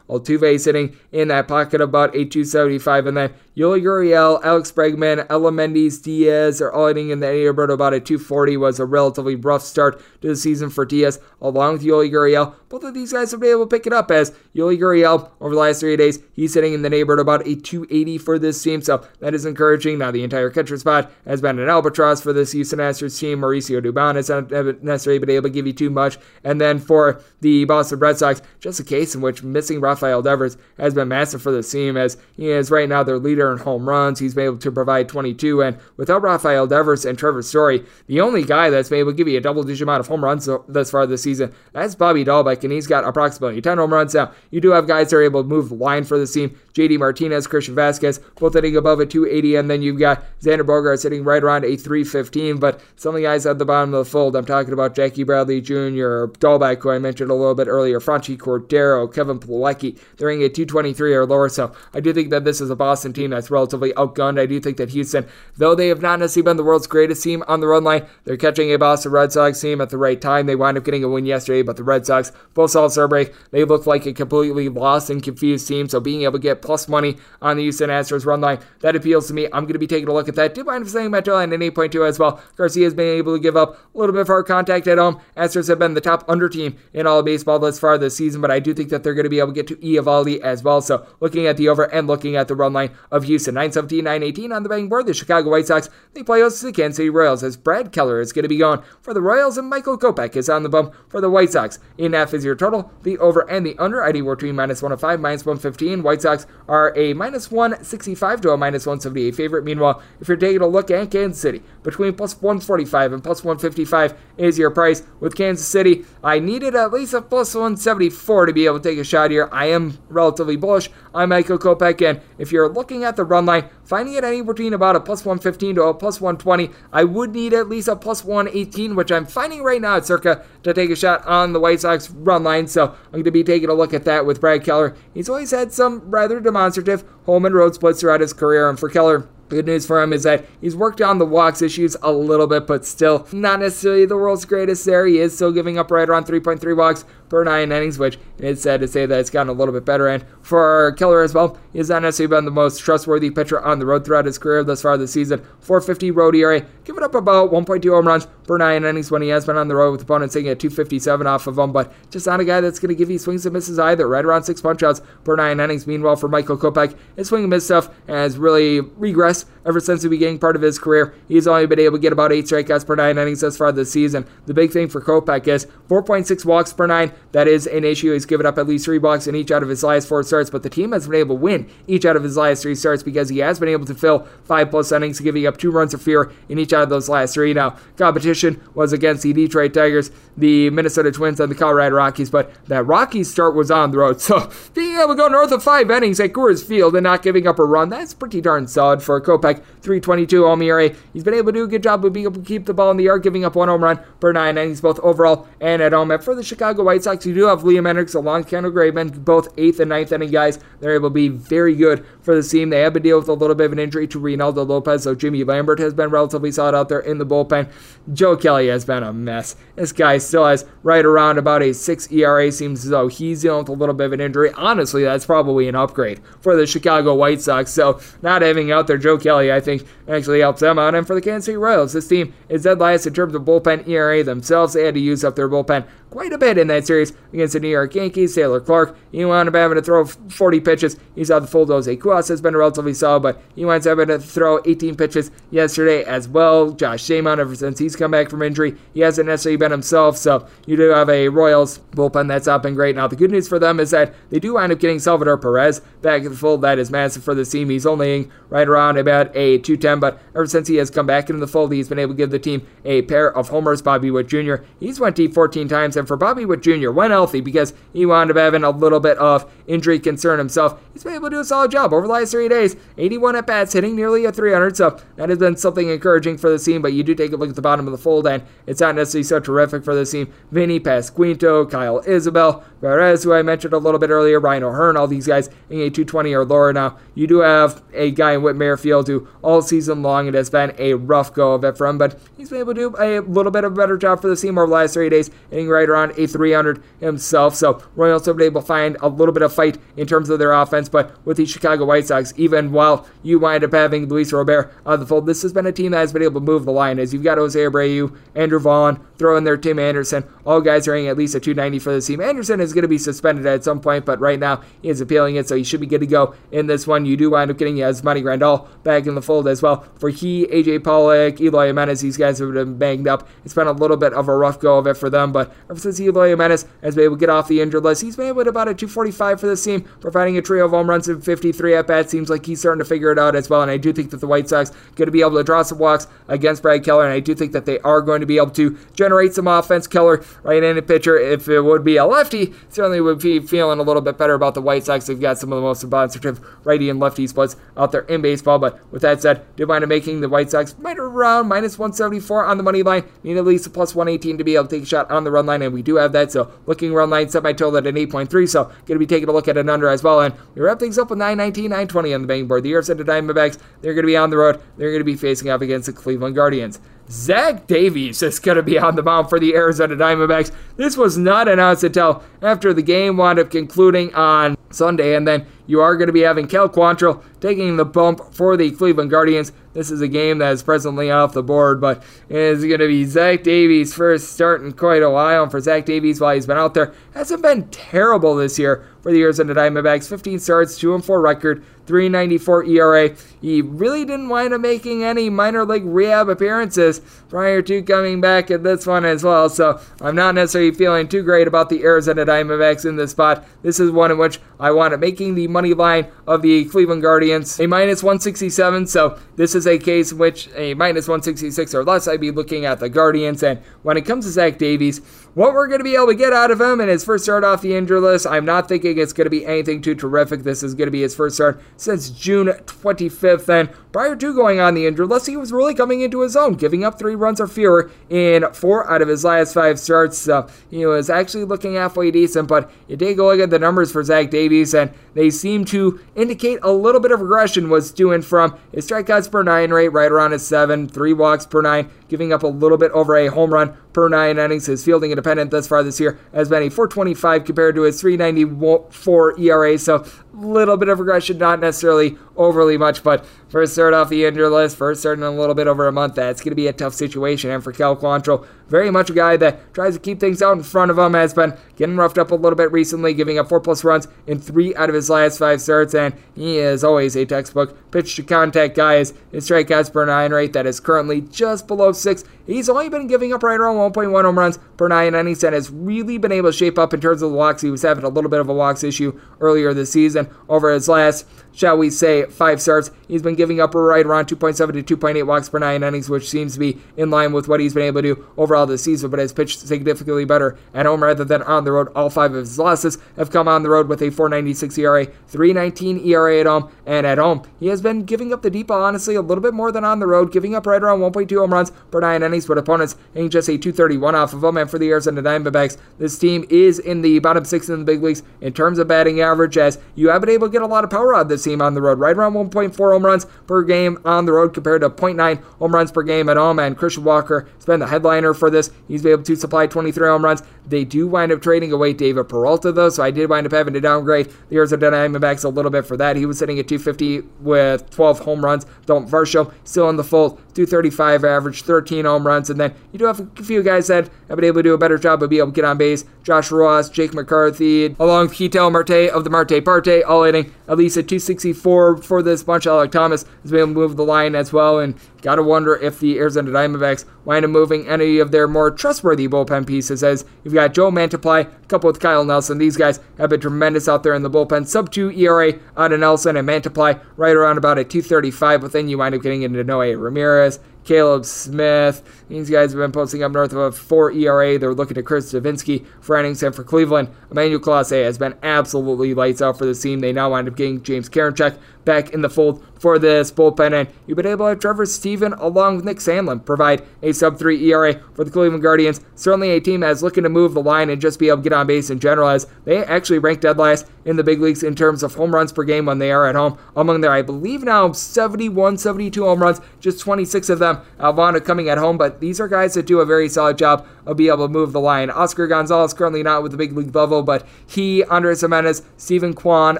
Altuve sitting in that pocket about a 275, and then Yuli Gurriel, Alex Bregman, Ella Mendes, Diaz are all hitting in the neighborhood about a 240. Was a relatively rough start to the season for Diaz, along with Yuli Gurriel. Both of these guys have been able to pick it up as Yuli Gurriel over the last three days, he's sitting in the neighborhood about a 280 for this team, so that is encouraging. Now the entire catcher spot has been an albatross for this Houston Astros team. Mauricio Dubon has not necessarily been able to give you too much, and then for the Boston Red Sox, just a case in which missing Rafael Devers has been massive for the team as he is right now their leader in home runs. He's been able to provide 22, and without Rafael Devers and Trevor Story, the only guy that's been able to give you a double digit amount of home runs thus far this season, that's Bobby Dalbec, and he's got approximately 10 home runs. Now, you do have guys that are able to move the line for the team. JD Martinez, Christian Vasquez, both hitting above a 280, and then you've got Xander Bogaerts sitting right around a 315. But some of the guys at the bottom of the fold, I'm talking about Jackie Bradley Jr., Dalbec, who I mentioned a little bit earlier, Franchy Cordero, Kevin Plawecki, they're hitting a 223 or lower. So I do think that this is a Boston team that's relatively outgunned. I do think that Houston, though they have not necessarily been the world's greatest team on the run line, they're catching a Boston Red Sox team at the right time. They wind up getting a win yesterday, but the Red Sox, post All Star break, they look like a completely lost and confused team. So being able to get plus money on the Houston Astros run line, that appeals to me. I'm going to be taking a look at that. Do mind saying Metro line at 8.2 as well. Garcia has been able to give up a little bit of hard contact at home. Astros have been the top under team in all of baseball thus far this season, but I do think that they're going to be able to get to Eovaldi as well. So looking at the over and looking at the run line of Houston, 917, 918 on the betting board. The Chicago White Sox, they play host to the Kansas City Royals as Brad Keller is going to be going for the Royals and Michael Kopech is on the bump for the White Sox. In half is your total, the over and the under, anywhere between minus 105, minus 115. White Sox are a minus 165 to a minus 178 favorite. Meanwhile, if you're taking a look at Kansas City, between plus 145 and plus 155 is your price. With Kansas City, I needed at least a plus 174 to be able to take a shot here. I am relatively bullish on Michael Kopech, and if you're looking at the run line, finding it anywhere between about a plus 115 to a plus 120, I would need at least a plus 118, which I'm finding right now at circa to take a shot on the White Sox run line. So I'm going to be taking a look at that with Brad Keller. He's always had some rather demonstrative home and road splits throughout his career, and for Keller, Good news for him is that he's worked on the walks issues a little bit, but still not necessarily the world's greatest there. He is still giving up right around 3.3 walks per nine innings, which it's sad to say that it's gotten a little bit better. And for Keller as well, he's not necessarily been the most trustworthy pitcher on the road throughout his career thus far this season. 450 road ERA, giving up about 1.2 home runs per nine innings when he has been on the road with opponents sitting at 257 off of him, but just not a guy that's going to give you swings and misses either. Right around six punch outs per nine innings. Meanwhile, for Michael Kopech, his swing and miss stuff has really regressed ever since the beginning part of his career. He's only been able to get about eight strikeouts per nine innings thus far this season. The big thing for Kopech is 4.6 walks per nine. That is an issue. He's given up at least three walks in each out of his last four starts, but the team has been able to win each out of his last three starts because he has been able to fill five plus innings, giving up two runs of fear in each out of those last three. Now, competition was against the Detroit Tigers, the Minnesota Twins, and the Colorado Rockies, but that Rockies start was on the road. So being able to go north of five innings at Coors Field and not giving up a run, that's pretty darn solid for Kopech. 322 home ERA. He's been able to do a good job of being able to keep the ball in the yard, giving up one home run per nine innings, both overall and at home. And for the Chicago White Sox, you do have Liam Hendriks along Kendall Graveman, both eighth and ninth inning guys. They're able to be very good for the team. They have been deal with a little bit of an injury to Reynaldo Lopez, so Jimmy Lambert has been relatively solid out there in the bullpen. Joe Kelly has been a mess. This guy still has right around about a 6 ERA. Seems as though he's dealing with a little bit of an injury. Honestly, that's probably an upgrade for the Chicago White Sox. So not having out there Joe Kelly, I think, actually helps them out. And for the Kansas City Royals, this team is dead last in terms of bullpen ERA themselves. They had to use up their bullpen quite a bit in that series against the New York Yankees. Taylor Clarke, he wound up having to throw 40 pitches. He's out the full dose. Cuas has been relatively solid, but he winds up having to throw 18 pitches yesterday as well. Josh Staumont, ever since he's come back from injury, he hasn't necessarily been himself. So you do have a Royals bullpen that's not been great. Now the good news for them is that they do wind up getting Salvador Perez back in the fold. That is massive for the team. He's only right around about a 210, but ever since he has come back into the fold, he's been able to give the team a pair of homers. Bobby Witt Jr. He's went deep 14 times, and for Bobby Witt Jr. when healthy because he wound up having a little bit of injury concern himself. He's been able to do a solid job over the last three days. 81 at bats, hitting nearly a 300, so that has been something encouraging for the team. But you do take a look at the bottom of the fold, and it's not necessarily so terrific for the team. Vinnie Pasquantino, Kyle Isbel, Perez, who I mentioned a little bit earlier, Ryan O'Hearn, all these guys in a 220 or lower. Now, you do have a guy in Whit Merrifield who all season long it has been a rough go of it for him, but he's been able to do a little bit of a better job for the team over the last three days, hitting right around a 300 himself. So Royals have been able to find a little bit of fight in terms of their offense, but with the Chicago White Sox, even while you wind up having Luis Robert out of the fold, this has been a team that has been able to move the line. As you've got Jose Abreu, Andrew Vaughn, throw in there Tim Anderson, all guys are at least a 290 for the team. Anderson is going to be suspended at some point, but right now he is appealing it, so he should be good to go in this one. You do wind up getting as Yasmani Grandal back in the fold as well. For he, AJ Pollock, Eloy Jimenez, these guys have been banged up. It's been a little bit of a rough go of it for them, but since Eloy Jimenez has been able to get off the injured list, he's been able to about a 245 for this team, providing a trio of home runs and 53 at bats. Seems like he's starting to figure it out as well, and I do think that the White Sox going to be able to draw some walks against Brad Keller, and I do think that they are going to be able to generate some offense. Keller, right-handed pitcher, if it would be a lefty, certainly would be feeling a little bit better about the White Sox. They've got some of the most demonstrative righty and lefty splits out there in baseball. But with that said, do mind making the White Sox right around minus 174 on the money line. Need at least a plus 118 to be able to take a shot on the run line, and we do have that. So looking run line, set my total at an 8.3. So going to be taking a look at an under as well. And we wrap things up with 919, 920 on the betting board. The Arizona Diamondbacks, they're going to be on the road. They're going to be facing off against the Cleveland Guardians. Zach Davies is going to be on the mound for the Arizona Diamondbacks. This was not announced until after the game wound up concluding on Sunday, and then you are going to be having Cal Quantrill taking the bump for the Cleveland Guardians. This is a game that is presently off the board, but it is going to be Zach Davies first start in quite a while. And for Zach Davies, while he's been out there, hasn't been terrible this year for the Arizona Diamondbacks. 15 starts, 2 and 4 record, 394 ERA. He really didn't wind up making any minor league rehab appearances prior to coming back at this one as well. So I'm not necessarily feeling too great about the Arizona Diamondbacks in this spot. This is one in which I want it making the money line of the Cleveland Guardians a minus 167. So this is a case in which a minus 166 or less, I'd be looking at the Guardians. And when it comes to Zach Davies, what we're going to be able to get out of him in his first start off the injury list, I'm not thinking it's going to be anything too terrific. This is going to be his first start since June 25th. And prior to going on the injured list, he was really coming into his own, giving up three runs or fewer in four out of his last five starts. So he was actually looking halfway decent, but you take a look at the numbers for Zach Davies, and they seem to indicate a little bit of regression was doing from his strikeouts per nine rate right around a seven, three walks per nine, giving up a little bit over a home run per nine innings. His fielding independent thus far this year has been a 425 compared to his 394 ERA. So little bit of regression, not necessarily overly much, but first start off the injury list, first start in a little bit over a month, that's going to be a tough situation. And for Cal Quantrill, very much a guy that tries to keep things out in front of him, has been getting roughed up a little bit recently, giving up four plus runs in three out of his last five starts, and he is always a textbook pitch to contact guy. His strikeouts per nine rate that is currently just below six. He's only been giving up right around 1.1 home runs per nine innings and has really been able to shape up in terms of the walks. He was having a little bit of a walks issue earlier this season over his last, shall we say, five starts. He's been giving up right around 2.7 to 2.8 walks per nine innings, which seems to be in line with what he's been able to do overall this season, but has pitched significantly better at home rather than on the road. All five of his losses have come on the road with a 496 ERA, 319 ERA at home, and at home, he has been giving up the deep ball, honestly, a little bit more than on the road, giving up right around 1.2 home runs per nine innings, but opponents hitting just a 231 off of him. And for the Arizona Diamondbacks, this team is in the bottom six in the big leagues in terms of batting average, as you have been able to get a lot of power out of this team on the road, right around 1.4 home runs per game on the road compared to 0.9 home runs per game at home. And Christian Walker has been the headliner for this. He's been able to supply 23 home runs. They do wind up trading away David Peralta, though, so I did wind up having to downgrade the Arizona Diamondbacks a little bit for that. He was sitting at 250 with 12 home runs. Daulton Varsho still in the fold, 235 average, 13 home runs, and then you do have a few guys that have been able to do a better job of being able to get on base. Josh Rojas, Jake McCarthy, along with Ketel Marte of the Marte Parte, all hitting at least a 264 for this bunch. Alek Thomas has been able to move the line as well, and gotta wonder if the Arizona Diamondbacks wind up moving any of their more trustworthy bullpen pieces. As you've got Joe Mantiply, coupled with Kyle Nelson. These guys have been tremendous out there in the bullpen. Sub 2 ERA out of Nelson and Mantiply right around about a 235, but then you wind up getting into Noe Ramirez. Caleb Smith. These guys have been posting up north of a 4 ERA. They're looking to Chris Devenski for innings. And for Cleveland, Emmanuel Clase has been absolutely lights out for the team. They now wind up getting James Karinchak back in the fold for this bullpen. And you've been able to have Trevor Stephan along with Nick Sandlin provide a sub 3 ERA for the Cleveland Guardians. Certainly a team that's looking to move the line and just be able to get on base in general, as they actually rank dead last in the big leagues in terms of home runs per game when they are at home. Among their, I believe now, 71, 72 home runs, just 26 of them Alvana coming at home. But these are guys that do a very solid job of being able to move the line. Oscar Gonzalez currently not with the big league level, but he, Andres Gimenez, Steven Kwan,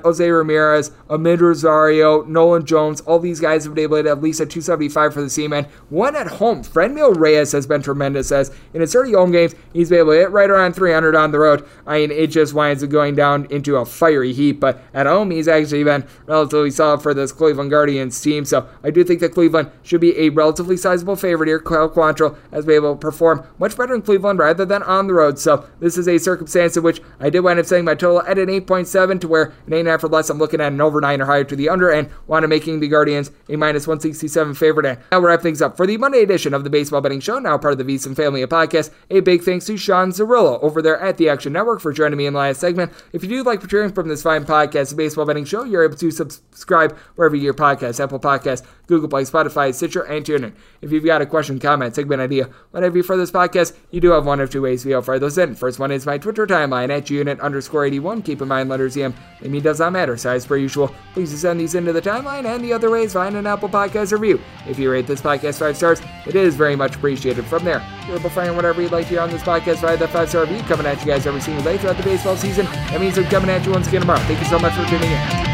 Jose Ramirez, Amed Rosario, Nolan Jones, all these guys have been able to at least a 275 for the team. And one at home, Franmil Reyes has been tremendous as in his 30 home games, he's been able to hit right around 300 on the road. I mean, it just winds up going down into a fiery heat, but at home, he's actually been relatively solid for this Cleveland Guardians team. So I do think that Cleveland should be a relatively sizable favorite here. Kyle Quantrill has been able to perform much better in Cleveland rather than on the road. So this is a circumstance in which I did wind up setting my total at an 8.7 to where an 8.5 or less, I'm looking at an over 9 or higher to the under and up making the Guardians a minus 167 favorite. And now we'll wrap things up for the Monday edition of the Baseball Betting Show, now part of the VSiN family of podcasts. A big thanks to Sean Zerillo over there at the Action Network for joining me in the last segment. If you do like what from this fine podcast, the Baseball Betting Show, you're able to subscribe wherever your podcast, Apple Podcasts, Google Play, Spotify, Stitcher, and TuneIn. If you've got a question, comment, segment idea, whatever you for this podcast, you do have one of two ways to fire those in. First one is my Twitter timeline at unit underscore 81. Keep in mind, letters EM, it does not matter. Size per usual. Please send these into the timeline, and the other way is find an Apple Podcast review. If you rate this podcast five stars, it is very much appreciated. From there, you're able to find whatever you'd like to hear on this podcast via that five star review coming at you guys every single day throughout the baseball season. That means I'm coming at you once again tomorrow. Thank you so much for tuning in.